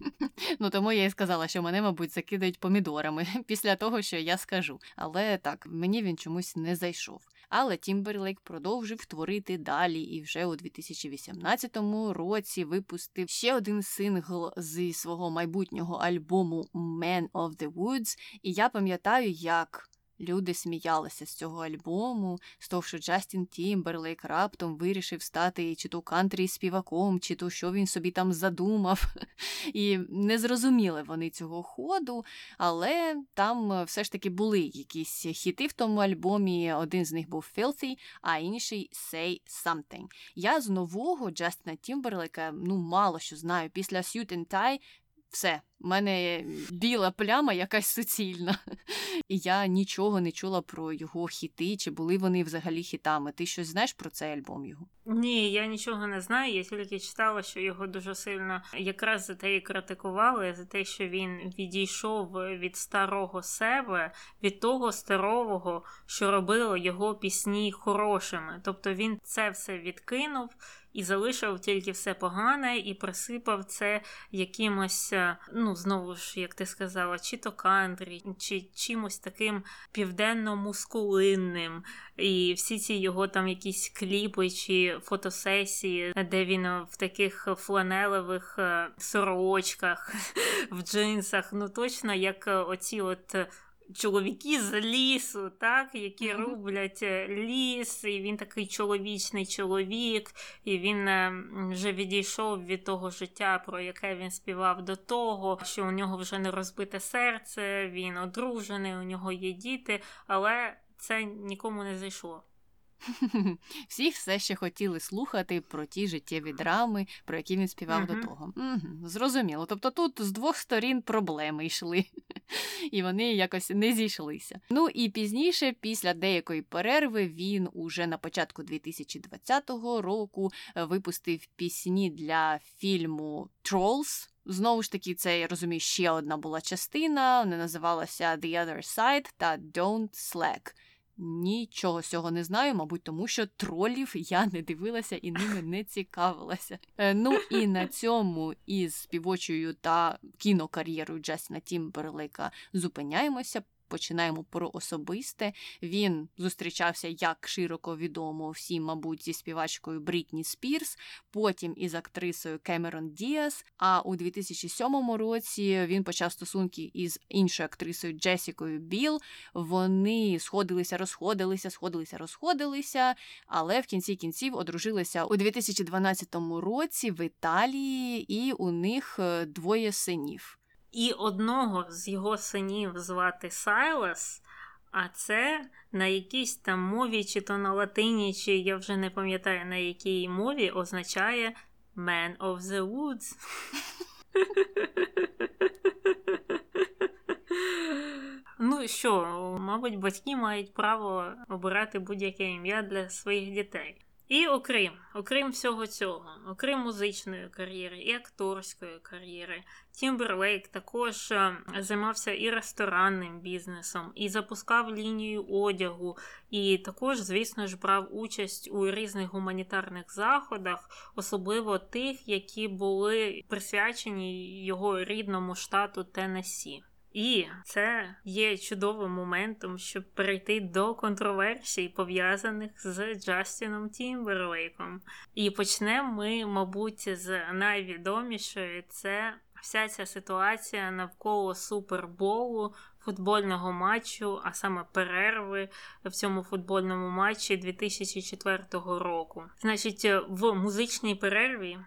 Ну тому я і сказала, що мене, мабуть, закидають помідорами після того, що я скажу. Але так, мені він чомусь не зайшов. Але Тімберлейк продовжив творити далі і вже у 2018 році випустив ще один сингл зі свого майбутнього альбому Man of the Woods. І я пам'ятаю, як Люди сміялися з цього альбому, з того, що Джастін Тімберлейк раптом вирішив стати чи то кантрі співаком, чи то що він собі там задумав. І не зрозуміли вони цього ходу, але там все ж таки були якісь хіти в тому альбомі. Один з них був Filthy, а інший Say Something. Я з нового Джастіна Тімберлейка ну мало що знаю. Після Suit and Tie все, в мене біла пляма якась суцільна. І я нічого не чула про його хіти, чи були вони взагалі хітами. Ти щось знаєш про цей альбом його? Ні, я нічого не знаю. Я тільки читала, що його дуже сильно якраз за те і критикували, за те, що він відійшов від старого себе, від того старого, що робило його пісні хорошими. Тобто він це все відкинув і залишив тільки все погане, і присипав це якимось, е, ну знову ж, як ти сказала, чи то кантрі, чи чимось таким південно-мускулинним. І всі ці його там якісь кліпи чи фотосесії, де він в таких фланелевих е, сорочках, в джинсах, ну точно як оці от чоловіки з лісу, так, які mm-hmm. рублять е, ліс, і він такий чоловічний чоловік, і він е, вже відійшов від того життя, про яке він співав до того, що у нього вже не розбите серце, він одружений, у нього є діти, але це нікому не зайшло. Всі все ще хотіли слухати про ті життєві драми, про які він співав uh-huh. до того. Угу, Зрозуміло. Тобто тут з двох сторін проблеми йшли, і вони якось не зійшлися. Ну і пізніше, після деякої перерви, він уже на початку 2020 року е, випустив пісні для фільму Trolls. Знову ж таки, це я розумію, ще одна була частина. Вона називалася The Other Side та Don't Slack. Нічого з цього не знаю, мабуть, тому що тролів я не дивилася і ними не цікавилася. Е, ну і на цьому із співочою та кінокар'єрою Джастіна Тімберлейка зупиняємося починаємо про особисте. Він зустрічався як широко відомо всім, мабуть, зі співачкою Брітні Спірс, потім із актрисою Кемерон Діас. А у 2007 році він почав стосунки із іншою актрисою Джесікою Біл. Вони сходилися, розходилися, сходилися, розходилися, але в кінці кінців одружилися у 2012 році в Італії, і у них е, двоє синів. І одного з його синів звати Сайлас, а це на якійсь там мові, чи то на латині, чи я вже не пам'ятаю на якій мові означає Man of the Woods. Ну що, мабуть, батьки мають право обирати будь-яке ім'я для своїх дітей. І окрім окрім всього цього, окрім музичної кар'єри і акторської кар'єри, Тімберлейк також е, займався і ресторанним бізнесом, і запускав лінію одягу, і також, звісно ж, брав участь у різних гуманітарних заходах, особливо тих, які були присвячені його рідному штату Теннессі. І це є чудовим моментом, щоб перейти до контроверсій, пов'язаних з Джастіном Тімберлейком. І почнемо ми, мабуть, з найвідомішої це вся ця ситуація навколо суперболу. Футбольного матчу, а саме перерви в цьому футбольному матчі 2004 року. Значить, в музичній перерві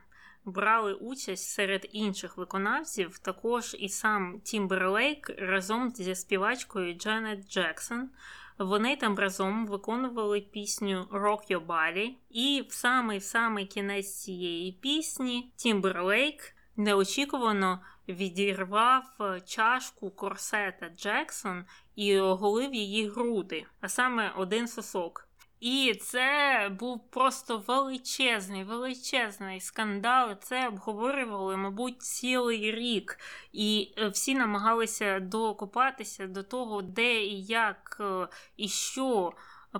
брали участь серед інших виконавців також і сам Тімберлейк разом зі співачкою Джанет Джексон. Вони там разом виконували пісню Rock Your Body. І в самий самий кінець цієї пісні Тімберлейк неочікувано відірвав чашку корсета Джексон і оголив її груди, а саме один сосок. І це був просто величезний, величезний скандал. Це обговорювали, мабуть, цілий рік. І е, всі намагалися докопатися до того, де і як е, і що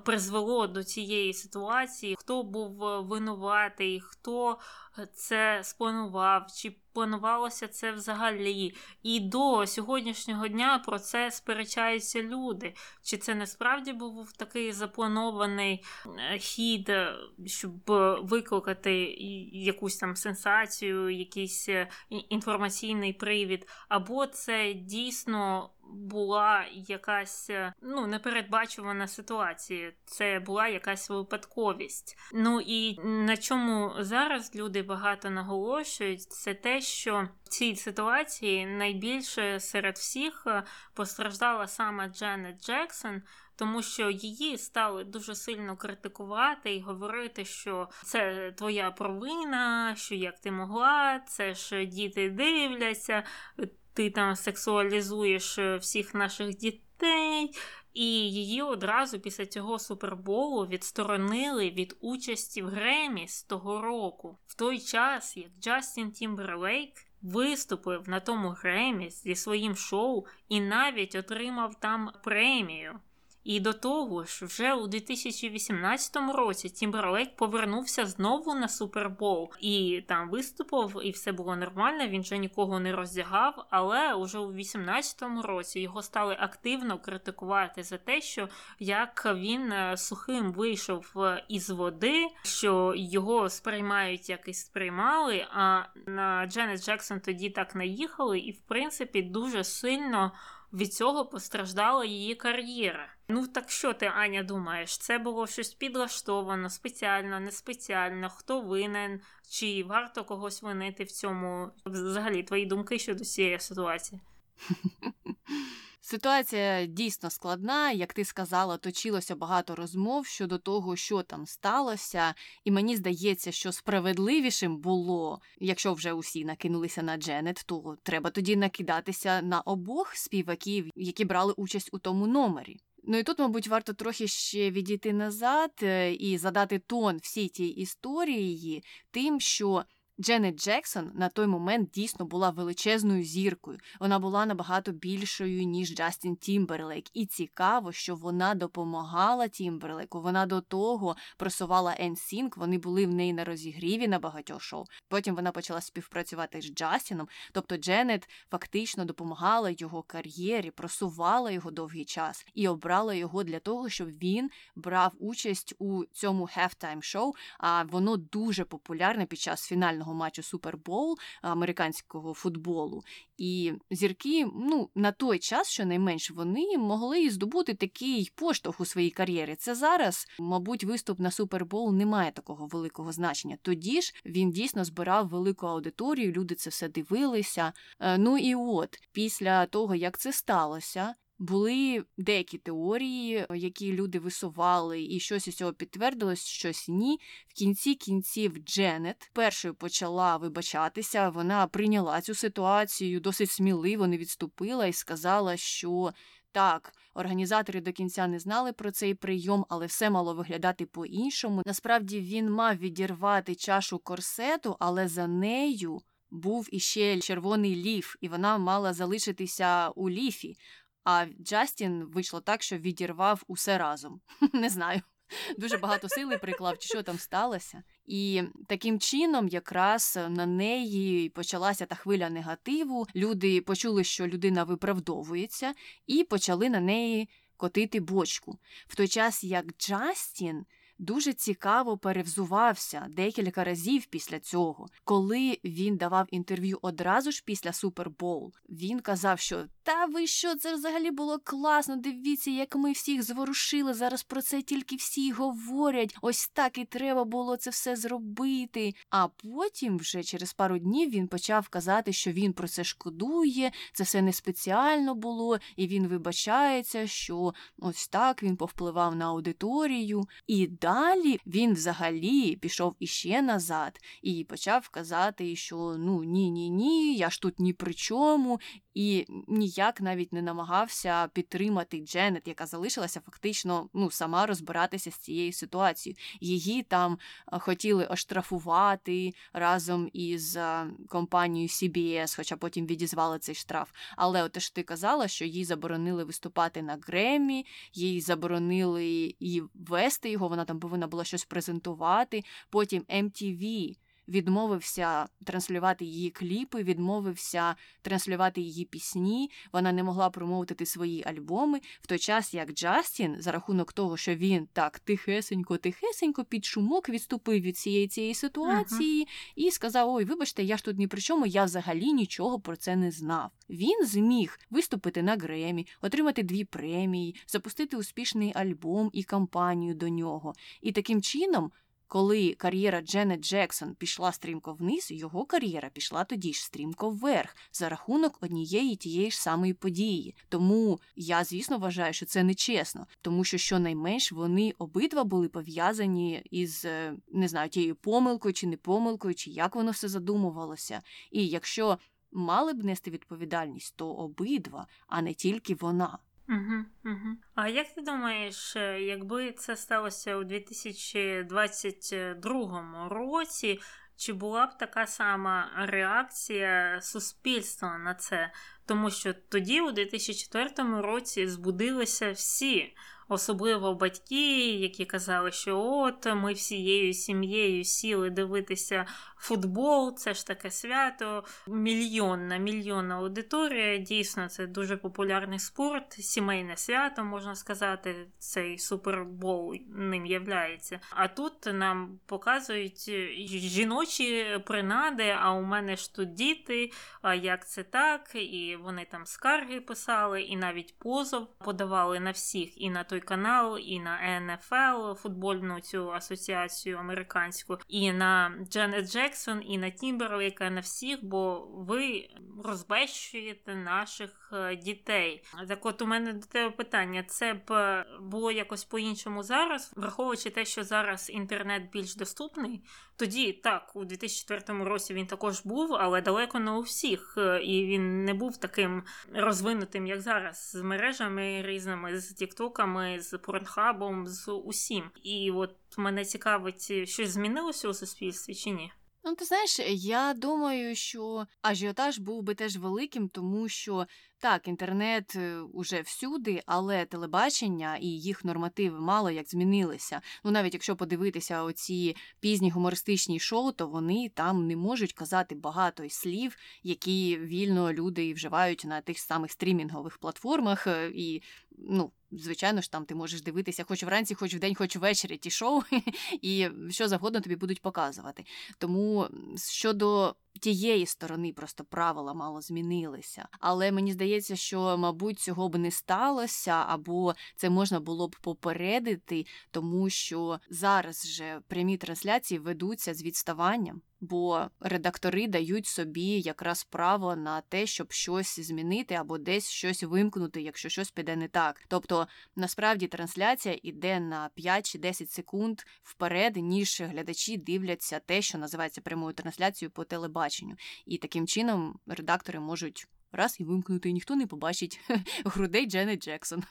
призвело до цієї ситуації, хто був е, винуватий, хто це спланував, чи планувалося це взагалі. І до сьогоднішнього дня про це сперечаються люди. Чи це насправді був такий запланований е, хід, е, щоб викликати якусь там сенсацію, якийсь е, інформаційний привід, або це дійсно була якась ну непередбачувана ситуація, це була якась випадковість. Ну і на чому зараз люди багато наголошують, це те, що в цій ситуації найбільше серед всіх е, постраждала саме Дженет Джексон. Тому що її стали дуже сильно критикувати і говорити, що це твоя провина, що як ти могла, це ж діти дивляться, ти там сексуалізуєш е, всіх наших дітей. І її одразу після цього суперболу відсторонили від участі в Греммі того року, в той час як Джастін Тімберлейк виступив на тому Греммі зі своїм шоу і навіть отримав там премію. І до того ж, вже у 2018 році Тімберлейк повернувся знову на Супербол і там виступив, і все було нормально. Він вже нікого не роздягав. Але уже у 2018 році його стали активно критикувати за те, що як він е, сухим вийшов е, із води, що його сприймають, як і сприймали. А на Дженет Джексон тоді так наїхали, і в принципі дуже сильно від цього постраждала її кар'єра. Ну так що ти, Аня, думаєш? Це було щось підлаштовано, спеціально, не спеціально, хто винен, чи варто когось винити в цьому? Взагалі, твої думки щодо цієї ситуації? Ситуація дійсно складна, як ти сказала, точилося багато розмов щодо того, що там сталося, і мені здається, що справедливішим було, якщо вже усі накинулися на Дженет, то треба тоді накидатися на обох співаків, які брали участь у тому номері. Ну і тут, мабуть, варто трохи ще відійти назад е, і задати тон всій тій історії тим, що Дженет Джексон на той момент дійсно була величезною зіркою. Вона була набагато більшою, ніж Джастін Тімберлейк. І цікаво, що вона допомагала Тімберлейку. Вона до того просувала NSYNC, Вони були в неї на розігріві на багатьох шоу. Потім вона почала співпрацювати з Джастіном. Тобто Дженет фактично допомагала його кар'єрі, просувала його довгий час і обрала його для того, щоб він брав участь у цьому halftime шоу. А воно дуже популярне під час фінального фінального матчу Супербол американського футболу. І зірки, ну на той час, щонайменш, вони могли здобути такий поштовх у своїй кар'єрі. Це зараз, мабуть, виступ на Супербол не має такого великого значення. Тоді ж він дійсно збирав велику аудиторію, люди це все дивилися. Е, ну і от після того, як це сталося, були деякі теорії, які люди висували, і щось із цього підтвердилось, щось ні. В кінці кінців Дженет першою почала вибачатися. Вона прийняла цю ситуацію досить сміливо, не відступила і сказала, що. Так, організатори до кінця не знали про цей прийом, але все мало виглядати по-іншому. Насправді він мав відірвати чашу корсету, але за нею був іще червоний ліф, і вона мала залишитися у ліфі. А Джастін вийшло так, що відірвав усе разом. Не знаю. Дуже багато сили приклав, чи що там сталося. І таким чином, якраз на неї почалася та хвиля негативу. Люди почули, що людина виправдовується, і почали на неї котити бочку. В той час як Джастін дуже цікаво перевзувався декілька разів після цього. Коли він давав інтерв'ю одразу ж після Супербоул, він казав, що та ви що, це взагалі було класно. Дивіться, як ми всіх зворушили. Зараз про це тільки всі говорять. Ось так і треба було це все зробити. А потім, вже через пару днів, він почав казати, що він про це шкодує, це все не спеціально було, і він вибачається, що ось так він повпливав на аудиторію. І далі він взагалі пішов іще назад і почав казати, що ну ні, ні, ні, я ж тут ні при чому, і ніяк навіть не намагався підтримати Дженет, яка залишилася фактично ну сама розбиратися з цією ситуацією. Її там хотіли оштрафувати разом із компанією CBS, хоча потім відізвали цей штраф. Але от ж ти казала, що їй заборонили виступати на Гремі, їй заборонили і вести його. Вона там повинна була щось презентувати. Потім MTV відмовився транслювати її кліпи, відмовився транслювати її пісні. Вона не могла промовити свої альбоми в той час, як Джастін, за рахунок того, що він так тихесенько, тихесенько під шумок відступив від цієї цієї ситуації uh-huh. і сказав: Ой, вибачте, я ж тут ні при чому, я взагалі нічого про це не знав. Він зміг виступити на Гремі, отримати дві премії, запустити успішний альбом і кампанію до нього. І таким чином коли кар'єра Дженет Джексон пішла стрімко вниз, його кар'єра пішла тоді ж стрімко вверх за рахунок однієї тієї ж самої події. Тому я, звісно, вважаю, що це нечесно, тому що щонайменш вони обидва були пов'язані із е, не знаю, тією помилкою чи не помилкою, чи як воно все задумувалося. І якщо мали б нести відповідальність, то обидва, а не тільки вона. А як ти думаєш, е, якби це сталося у 2022 році, чи була б така сама реакція суспільства на це? Тому що тоді, у 2004 році, збудилися всі особливо батьки, які казали, що от ми всією сім'єю сіли дивитися футбол, це ж таке свято. Мільйонна, мільйонна аудиторія. Дійсно, це дуже популярний спорт, сімейне свято, можна сказати, цей супербол ним являється. А тут нам показують жіночі принади, а у мене ж тут діти, а як це так? І вони там скарги писали, і навіть позов подавали на всіх, і на той канал, і на НФЛ, футбольну цю асоціацію американську, і на Дженет Джексон, і на Тімберлейка, на всіх, бо ви розбещуєте наших е, дітей. Так, от у мене до тебе питання: це б е, було якось по-іншому зараз, враховуючи те, що зараз інтернет більш доступний. Тоді так, у 2004 році він також був, але далеко не у всіх, е, і він не був таким розвинутим, як зараз, з мережами різними, з тіктоками, з порнхабом, з усім. І от мене цікавить, щось змінилося у суспільстві чи ні? Ну, ти знаєш, я думаю, що ажіотаж був би теж великим, тому що так, інтернет е, уже всюди, але телебачення і їх нормативи мало як змінилися. Ну навіть якщо подивитися оці пізні гумористичні шоу, то вони там не можуть казати багато слів, які вільно люди вживають на тих самих стрімінгових платформах. Е, і ну, звичайно ж, там ти можеш дивитися хоч вранці, хоч вдень, хоч ввечері ті шоу, і що завгодно тобі будуть показувати. Тому щодо тієї сторони просто правила мало змінилися. Але мені здається, що, мабуть, цього б не сталося, або це можна було б попередити, тому що зараз же прямі трансляції ведуться з відставанням бо редактори дають собі якраз право на те, щоб щось змінити або десь щось вимкнути, якщо щось піде не так. Тобто насправді трансляція іде на 5 чи 10 секунд вперед, ніж глядачі дивляться те, що називається прямою трансляцією по телебаченню, і таким чином редактори можуть раз і вимкнути, ніхто не побачить грудей Дженет Джексон.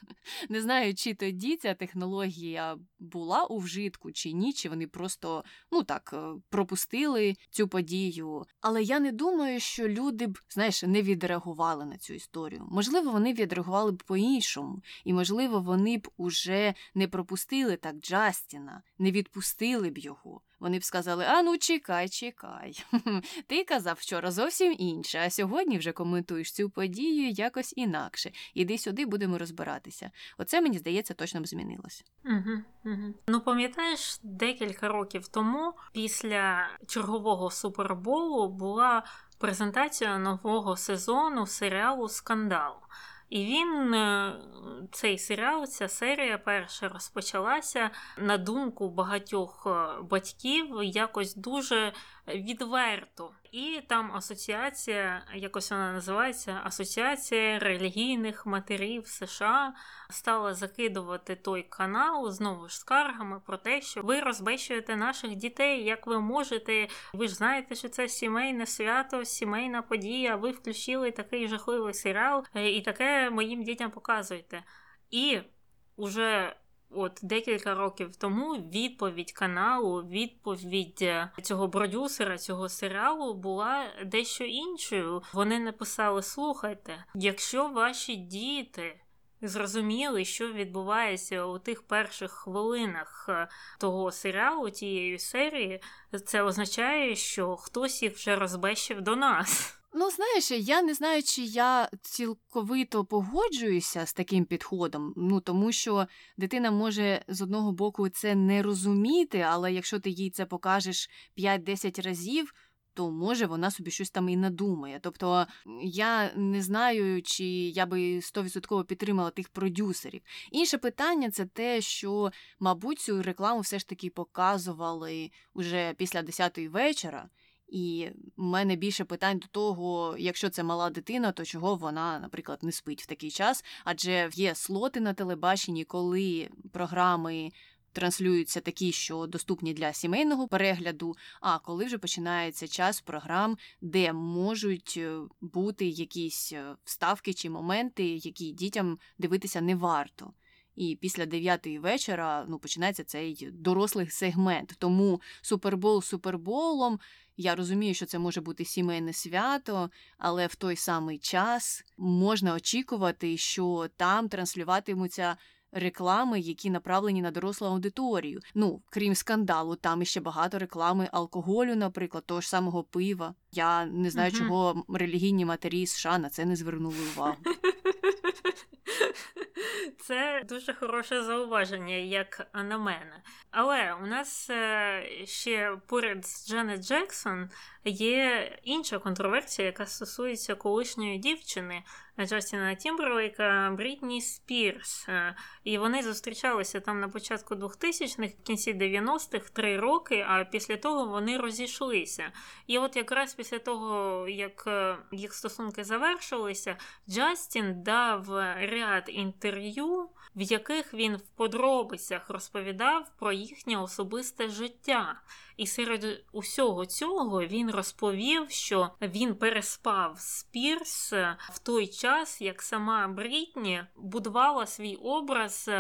Не знаю, чи тоді ця технологія була у вжитку, чи ні, чи вони просто ну так е, пропустили цю подію. Але я не думаю, що люди б, знаєш, не відреагували на цю історію. Можливо, вони відреагували б по-іншому, і можливо, вони б уже не пропустили так Джастіна, не відпустили б його. Вони б сказали: А ну чекай, чекай. Ти казав вчора зовсім інше, а сьогодні вже коментуєш цю подію якось інакше. Іди сюди, будемо розбиратися. Оце мені здається, точно б змінилося. Угу. Ну пам'ятаєш, декілька років тому, після чергового суперболу, була презентація нового сезону серіалу Скандал. І він, е, цей серіал, ця серія перша розпочалася на думку багатьох е, батьків. Якось дуже відверто. І там асоціація, якось вона називається Асоціація релігійних матерів США стала закидувати той канал знову ж скаргами про те, що ви розбещуєте наших дітей, як ви можете. Ви ж знаєте, що це сімейне свято, сімейна подія. Ви включили такий жахливий серіал, е, і таке моїм дітям показуєте. І уже От декілька років тому відповідь каналу, відповідь е, цього продюсера цього серіалу була дещо іншою. Вони написали: слухайте, якщо ваші діти зрозуміли, що відбувається у тих перших хвилинах е, того серіалу, тієї серії, це означає, що хтось їх вже розбещив до нас. Ну, знаєш, я не знаю, чи я цілковито погоджуюся з таким підходом. Ну тому що дитина може з одного боку це не розуміти, але якщо ти їй це покажеш 5-10 разів. То може вона собі щось там і надумає. Тобто я не знаю, чи я би стовідсотково підтримала тих продюсерів. Інше питання це те, що, мабуть, цю рекламу все ж таки показували уже після 10-ї вечора. І в мене більше питань до того, якщо це мала дитина, то чого вона, наприклад, не спить в такий час? Адже є слоти на телебаченні, коли програми транслюються такі, що доступні для сімейного перегляду. А коли вже починається час програм, де можуть е, бути якісь е, вставки чи моменти, які дітям дивитися не варто. І після дев'ятої вечора ну починається цей дорослий сегмент. Тому супербол суперболом. Я розумію, що це може бути сімейне свято, але в той самий час можна очікувати, що там транслюватимуться. Реклами, які направлені на дорослу аудиторію. Ну, крім скандалу, там іще багато реклами алкоголю, наприклад, того ж самого пива. Я не знаю, uh чого релігійні матері США на це не звернули увагу. Це дуже хороше зауваження, як на мене. Але у нас е, ще поряд з Джанет Джексон є інша контроверсія, яка стосується колишньої дівчини Джастіна Тімберлейка Брітні Спірс. Е, і вони зустрічалися там на початку 2000-х, в кінці 90-х, три роки, а після того вони розійшлися. І от якраз після того, як е, їх стосунки завершилися, Джастін дав ряд інтерв'ю, в яких він в подробицях розповідав про їхнє особисте життя. І серед усього цього він розповів, що він переспав з Спірс в той час, як сама Брітні будувала свій образ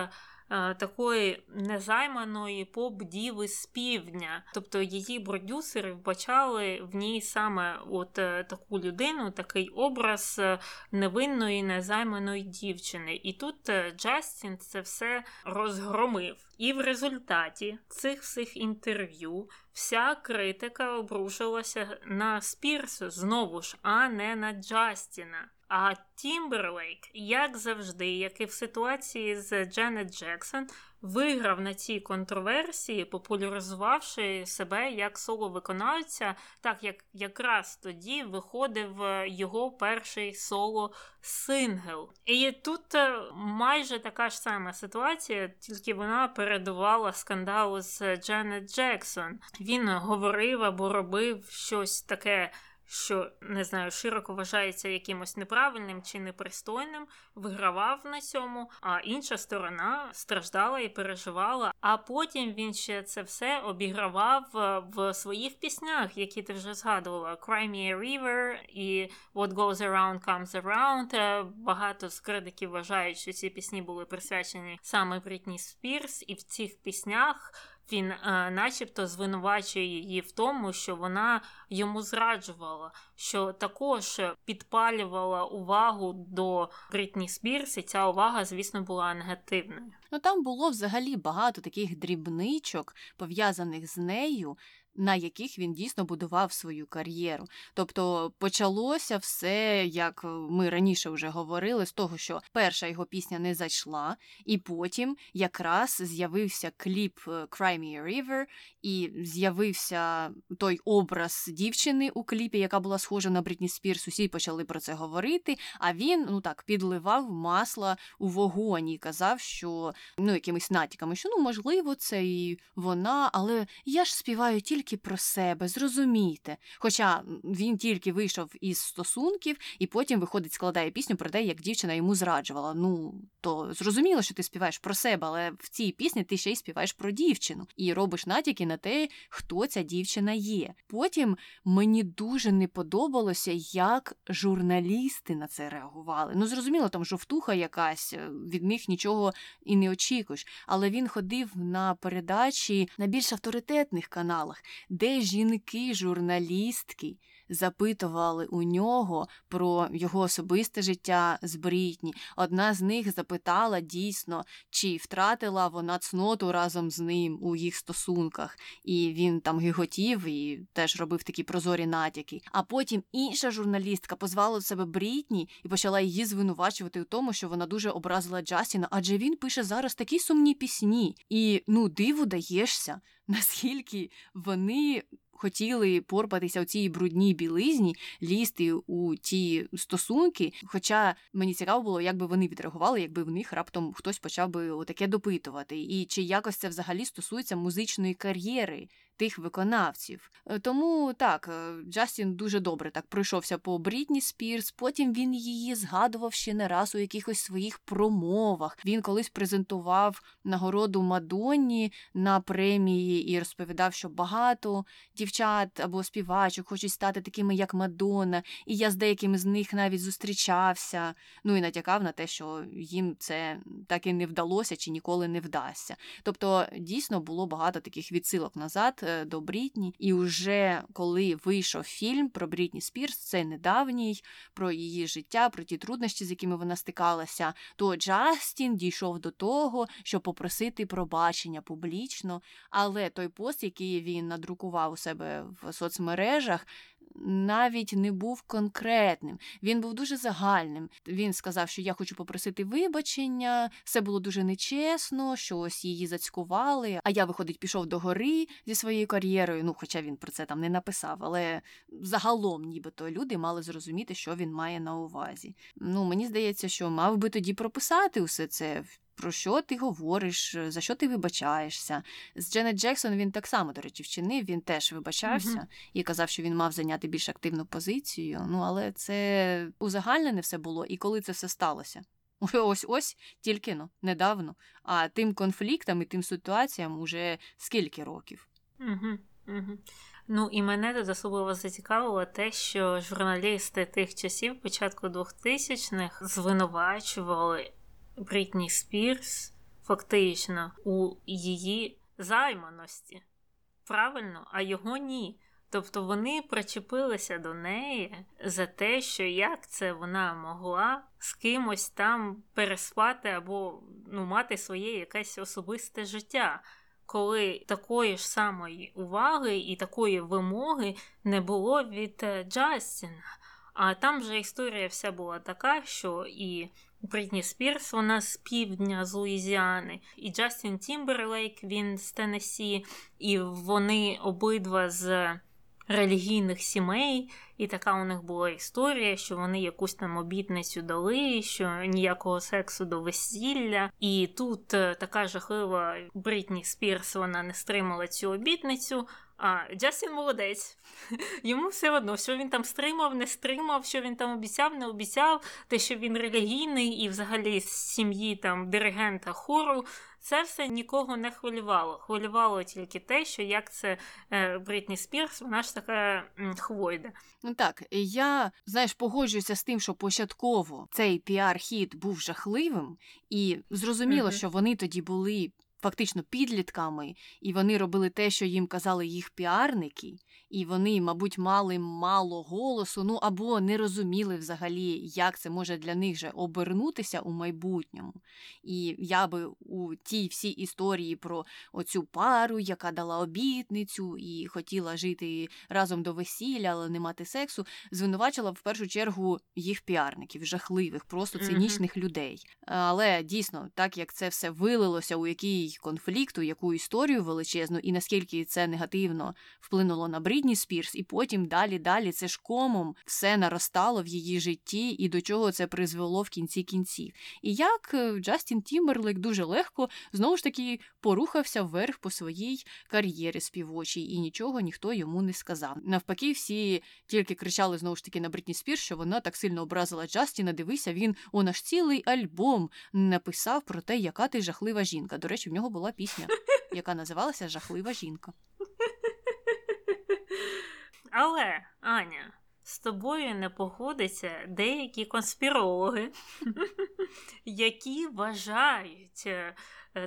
такої незайманої поп-діви з півдня. Тобто її продюсери вбачали в ній саме от е, таку людину, такий образ е, невинної незайманої дівчини. І тут Джастін це все розгромив. І в результаті цих всіх інтерв'ю вся критика обрушилася на Спірс знову ж, а не на Джастіна. А Тімберлейк, як завжди, як і в ситуації з Дженет Джексон, виграв на цій контроверсії, популяризувавши себе як соло-виконавця, так як якраз тоді виходив е, його перший соло-сингл. І тут е, майже така ж сама ситуація, тільки вона передувала скандалу з Дженет Джексон. Він говорив або робив щось таке що не знаю, широко вважається якимось неправильним чи непристойним, вигравав на цьому, а інша сторона страждала і переживала. А потім він ще це все обігравав е, в своїх піснях, які ти вже згадувала: Cry Me a River і What Goes Around Comes Around. Е, багато з критиків вважають, що ці пісні були присвячені саме Брітні Спірс, і в цих піснях він, е, начебто, звинувачує її в тому, що вона йому зраджувала, що також підпалювала увагу до Бритні Спірс, і ця увага, звісно, була негативною. Ну там було взагалі багато таких дрібничок пов'язаних з нею, на яких він дійсно будував свою кар'єру. Тобто почалося все, як ми раніше вже говорили, з того, що перша його пісня не зайшла, і потім якраз з'явився кліп е, Cry Me a River, і з'явився той образ дівчини у кліпі, яка була схожа на Брітні Спірс. Усі почали про це говорити. А він ну так підливав масла у вогонь і казав, що ну якимись натяками, що ну можливо, це і вона, але я ж співаю тільки тільки про себе, зрозумійте. Хоча він тільки вийшов із стосунків і потім виходить, складає пісню про те, як дівчина йому зраджувала. Ну то зрозуміло, що ти співаєш про себе, але в цій пісні ти ще й співаєш про дівчину і робиш натяки на те, хто ця дівчина є. Потім мені дуже не подобалося, як журналісти на це реагували. Ну зрозуміло, там жовтуха якась, е, від них нічого і не очікуєш. Але він ходив на передачі на більш авторитетних каналах, де жінки, журналістки запитували у нього про його особисте життя з Брітні. Одна з них запитала дійсно, чи втратила вона цноту разом з ним у їх стосунках, і він там гиготів і теж робив такі прозорі натяки. А потім інша журналістка позвала до себе Брітні і почала її звинувачувати у тому, що вона дуже образила Джастіна, адже він пише зараз такі сумні пісні. І ну диву даєшся, наскільки вони хотіли порпатися у цій брудній білизні, лізти у ті стосунки. Хоча мені цікаво було, як би вони відреагували, якби в них раптом хтось почав би таке допитувати, і чи якось це взагалі стосується музичної кар'єри тих виконавців. Е, тому так, е, Джастін дуже добре так пройшовся по Брітні Спірс. Потім він її згадував ще не раз у якихось своїх промовах. Він колись презентував нагороду Мадонні на премії і розповідав, що багато дівчат або співачок хочуть стати такими, як Мадонна, і я з деякими з них навіть зустрічався. Ну і натякав на те, що їм це так і не вдалося чи ніколи не вдасться. Тобто, дійсно було багато таких відсилок назад. Е, до Брітні. І вже коли вийшов фільм про Брітні Спірс, це недавній, про її життя, про ті труднощі, з якими вона стикалася, то Джастін дійшов до того, щоб попросити пробачення публічно. Але той пост, який він надрукував у себе в соцмережах, навіть не був конкретним. Він був дуже загальним. Він сказав, що я хочу попросити вибачення, все було дуже нечесно, що ось її зацькували. А я, виходить, пішов до гори зі своєю кар'єрою. Ну, хоча він про це там не написав, але загалом, нібито люди мали зрозуміти, що він має на увазі. Ну, мені здається, що мав би тоді прописати усе це про що ти говориш, е, за що ти вибачаєшся. З Дженет Джексон він так само, до речі, вчинив, він теж вибачався mm-hmm. і казав, що він мав зайняти більш активну позицію. Ну, але це узагальнене все було, і коли це все сталося? Ось ось тільки ну, недавно. А тим конфліктам і тим ситуаціям уже скільки років. Угу, угу. Ну і мене тут особливо зацікавило те, що журналісти тих часів, початку 2000-х, звинувачували Брітні Спірс фактично у її займаності. Правильно, а його ні. Тобто вони причепилися до неї за те, що як це вона могла з кимось там переспати або ну, мати своє якесь особисте життя, коли такої ж самої уваги і такої вимоги не було від е, Джастіна. А там же історія вся була така, що і Брітні Спірс, вона з півдня з Луїзіани, і Джастін Тімберлейк, він з Теннессі, і вони обидва з релігійних сімей. І така у них була історія, що вони якусь там обітницю дали, що ніякого сексу до весілля. І тут е, така жахлива Брітні Спірс вона не стримала цю обітницю. А Джастін молодець. Йому все одно, що він там стримав, не стримав, що він там обіцяв, не обіцяв, те, що він релігійний і взагалі з сім'ї там диригента хору. Це все нікого не хвилювало. Хвилювало тільки те, що як це е, Брітні Спірс, вона ж така хвойда. Ну так, я знаєш, погоджуюся з тим, що початково цей піар-хід був жахливим, і зрозуміло, mm-hmm. що вони тоді були фактично підлітками, і вони робили те, що їм казали їх піарники, і вони, мабуть, мали мало голосу, ну або не розуміли взагалі, як це може для них же обернутися у майбутньому. І я би у тій всій історії про оцю пару, яка дала обітницю і хотіла жити разом до весілля, але не мати сексу, звинувачила в першу чергу їх піарників, жахливих, просто цинічних mm-hmm. людей. Але дійсно, так як це все вилилося у який конфлікт, у яку історію величезну, і наскільки це негативно вплинуло на Брід, Брітні Спірс, і потім далі, далі це ж комом все наростало в її житті, і до чого це призвело в кінці кінців. І як е, Джастін Тімберлейк дуже легко знову ж таки порухався вверх по своїй кар'єрі співочій, і нічого ніхто йому не сказав. Навпаки, всі тільки кричали знову ж таки на Брітні Спірс, що вона так сильно образила Джастіна. Дивися, він аж цілий альбом написав про те, яка ти жахлива жінка. До речі, в нього була пісня, яка називалася Жахлива жінка. Але, Аня, з тобою не погодяться деякі конспірологи, які вважають, Е,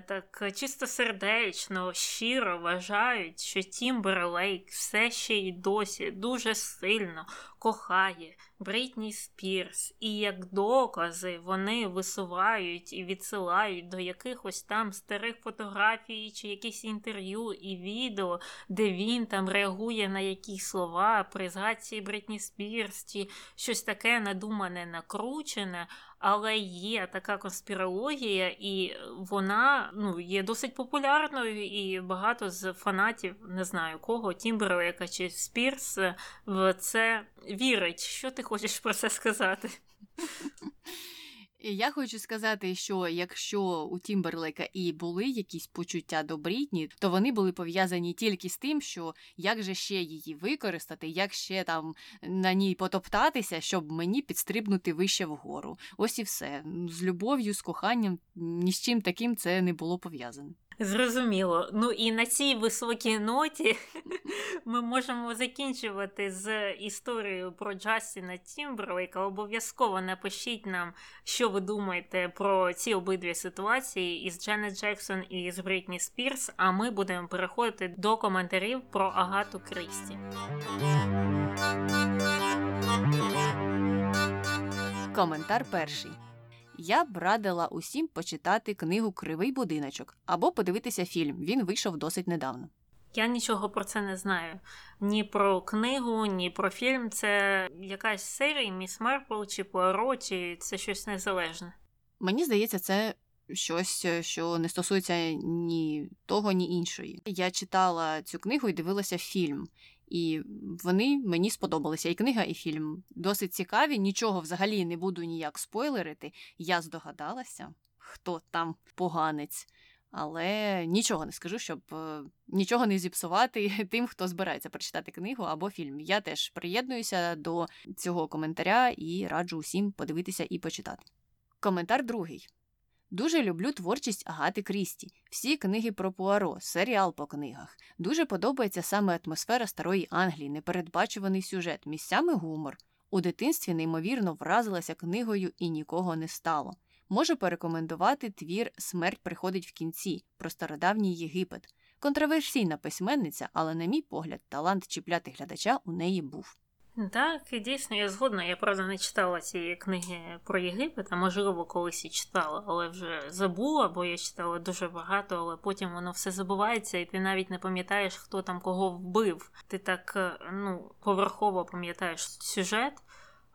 так чистосердечно, щиро вважають, що Тімберлейк все ще й досі дуже сильно кохає Брітні Спірс, і як докази вони висувають і відсилають до якихось там старих фотографій чи якісь інтерв'ю і відео, де він там реагує на якісь слова при згадці Брітні Спірс, чи щось таке надумане, накручене але є така конспірологія, і вона ну, є досить популярною, і багато з фанатів, не знаю кого, Тімберлейка чи Спірс, в це вірить. Що ти хочеш про це сказати? Я хочу сказати, що якщо у Тімберлейка і були якісь почуття до Брітні, то вони були пов'язані тільки з тим, що як же ще її використати, як ще там на ній потоптатися, щоб мені підстрибнути вище вгору. Ось і все. З любов'ю, з коханням ні з чим таким це не було пов'язане. Зрозуміло. Ну і на цій високій ноті ми можемо закінчувати з історією про Джастіна Тімберлейка. Обов'язково напишіть нам, що ви думаєте про ці обидві ситуації із Дженет Джексон і з Брітні Спірс. А ми будемо переходити до коментарів про Агату Крісті. Коментар перший. Я б радила усім почитати книгу Кривий будиночок або подивитися фільм. Він вийшов досить недавно. Я нічого про це не знаю. Ні про книгу, ні про фільм. Це якась серія Міс Марпл чи Пуаро, чи це щось незалежне. Мені здається, це щось, що не стосується ні того, ні іншої. Я читала цю книгу і дивилася фільм. І вони мені сподобалися. І книга, і фільм досить цікаві. Нічого взагалі не буду ніяк спойлерити. Я здогадалася, хто там поганець, але нічого не скажу, щоб е, нічого не зіпсувати тим, хто збирається прочитати книгу або фільм. Я теж приєднуюся до цього коментаря і раджу усім подивитися і почитати. Коментар другий. Дуже люблю творчість Агати Крісті, всі книги про Пуаро, серіал по книгах. Дуже подобається саме атмосфера старої Англії, непередбачуваний сюжет, місцями гумор. У дитинстві неймовірно вразилася книгою і нікого не стало. Можу порекомендувати твір Смерть приходить в кінці про стародавній Єгипет. Контроверсійна письменниця, але, на мій погляд, талант чіпляти глядача у неї був. Так, дійсно, я згодна. Я правда не читала цієї книги про Єгипет, а можливо, колись і читала, але вже забула, бо я читала дуже багато, але потім воно все забувається, і ти навіть не пам'ятаєш, хто там кого вбив. Ти так е, ну, поверхово пам'ятаєш сюжет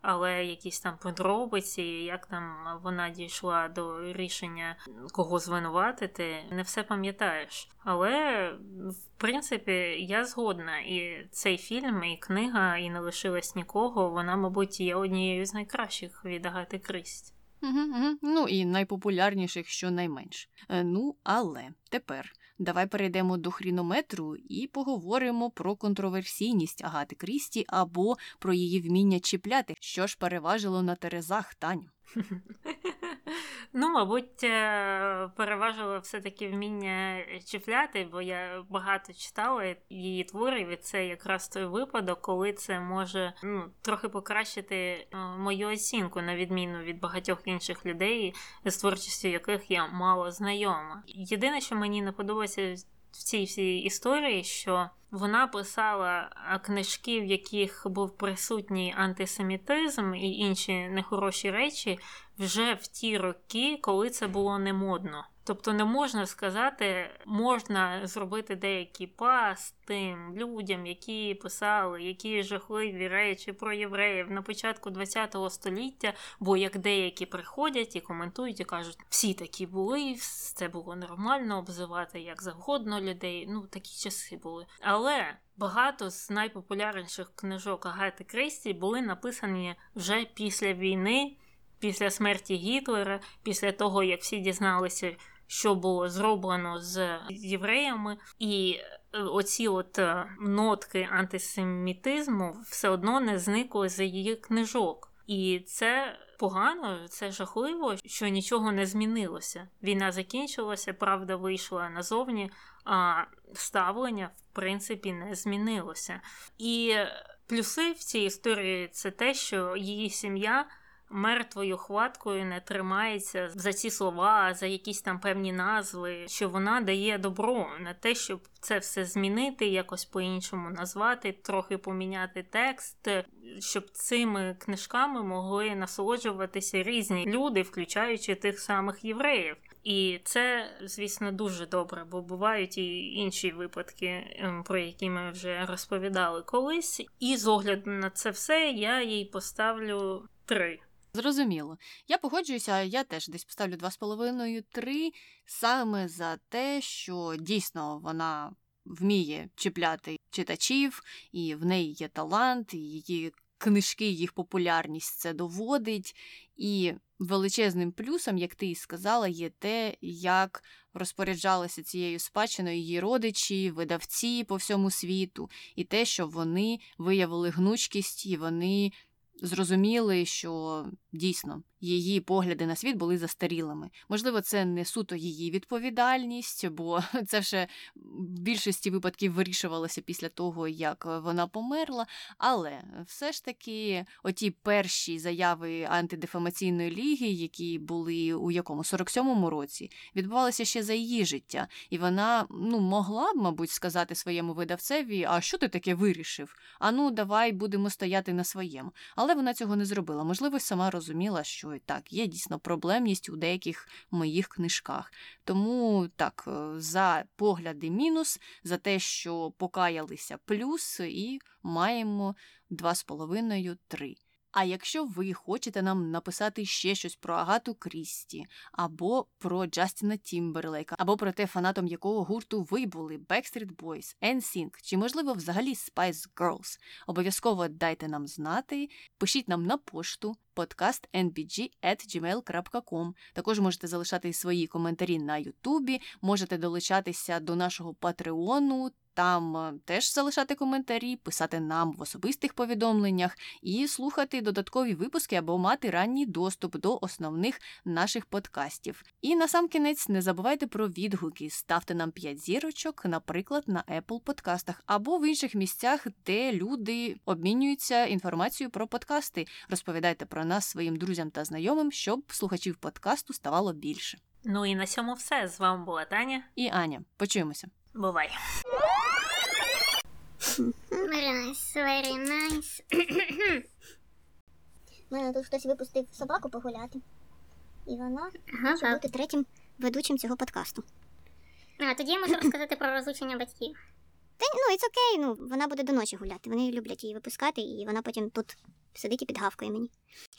але якісь там подробиці, як там вона дійшла до рішення кого звинуватити, не все пам'ятаєш. Але в принципі я згодна, і цей фільм, і книга, і не лишилась нікого. Вона, мабуть, є однією з найкращих від Агати Крісті. Угу, угу. Ну і найпопулярніших, що найменш. Е, ну, але тепер давай перейдемо до хрінометру і поговоримо про контроверсійність Агати Крісті або про її вміння чіпляти, що ж переважило на Терезах Таню. Ну, мабуть, е, переважило все-таки вміння чіпляти, бо я багато читала її творів, і це якраз той випадок, коли це може ну, трохи покращити е, мою оцінку, на відміну від багатьох інших людей, з творчістю яких я мало знайома. Єдине, що мені не подобається в цій всій історії, що вона писала книжки, в яких був присутній антисемітизм і інші нехороші речі вже в ті роки, коли це було не модно. Тобто не можна сказати, можна зробити деякий пас тим людям, які писали які жахливі речі про євреїв на початку ХХ століття, бо як деякі приходять і коментують і кажуть, всі такі були, це було нормально обзивати як завгодно людей. Ну такі часи були. Але багато з найпопулярніших книжок Агати Крісті були написані вже після війни. Після смерті Гітлера, після того, як всі дізналися, що було зроблено з євреями, і е, оці от е, нотки антисемітизму все одно не зникли з її книжок. І це погано, це жахливо, що нічого не змінилося. Війна закінчилася, правда вийшла назовні, а ставлення в принципі не змінилося. І плюси в цій історії це те, що її сім'я мертвою хваткою не тримається за ці слова, за якісь там певні назви, що вона дає добро на те, щоб це все змінити, якось по-іншому назвати, трохи поміняти текст, щоб цими книжками могли насолоджуватися різні люди, включаючи тих самих євреїв. І це, звісно, дуже добре, бо бувають і інші випадки, ем, про які ми вже розповідали колись. І з огляду на це все я їй поставлю три. Зрозуміло. Я погоджуюся, я теж десь поставлю 2,5-3 саме за те, що дійсно вона вміє чіпляти читачів, і в неї є талант, і її книжки, їх популярність це доводить. І величезним плюсом, як ти і сказала, є те, як розпоряджалися цією спадщиною її родичі, видавці по всьому світу, і те, що вони виявили гнучкість і вони зрозуміли, що дійсно її погляди на світ були застарілими. Можливо, це не суто її відповідальність, бо це вже в більшості випадків вирішувалося після того, як вона померла. Але все ж таки, оті перші заяви антидефамаційної ліги, які були у якому 47-му році, відбувалися ще за її життя, і вона ну могла б, мабуть, сказати своєму видавцеві: а що ти таке вирішив? А ну, давай будемо стояти на своєму. Але вона цього не зробила. Можливо, сама розуміла, що так, є дійсно проблемність у деяких моїх книжках. Тому так, е, за погляди мінус, за те, що покаялися плюс, і маємо 2,5-3. А якщо ви хочете нам написати ще щось про Агату Крісті, або про Джастіна Тімберлейка, або про те, фанатом якого гурту ви були Backstreet Boys, NSYNC, чи, можливо, взагалі Spice Girls, обов'язково дайте нам знати, пишіть нам на пошту podcastnbg.gmail.com. Також можете залишати свої коментарі на Ютубі, можете долучатися до нашого патреону. Там е, теж залишати коментарі, писати нам в особистих повідомленнях і слухати додаткові випуски або мати ранній доступ до основних наших подкастів. І на сам кінець не забувайте про відгуки, ставте нам 5 зірочок, наприклад, на Apple подкастах або в інших місцях, де люди обмінюються інформацією про подкасти. Розповідайте про нас своїм друзям та знайомим, щоб слухачів подкасту ставало більше. Ну і на цьому все. З вами була Таня і Аня. Почуємося. Бувай. Very nice, very nice. мене тут хтось випустив собаку погуляти. І вона Ага, може так. бути третім ведучим цього подкасту. А, тоді я можу розказати про розлучення батьків. Та ну, it's окей, ну вона буде до ночі гуляти. Вони люблять її випускати, і вона потім тут сидить і підгавкає мені.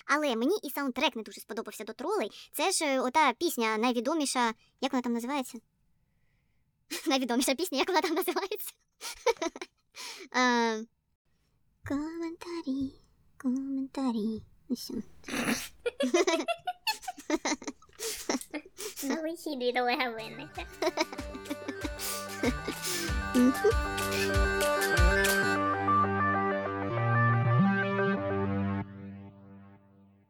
Але мені і саундтрек не дуже сподобався до тролей. Це ж е, ота пісня найвідоміша. Як вона там називається? Найвідоміша пісня, як вона там називається? Коментарі, коментарі. Ну, вихід від Олега Винника. 嗯。哼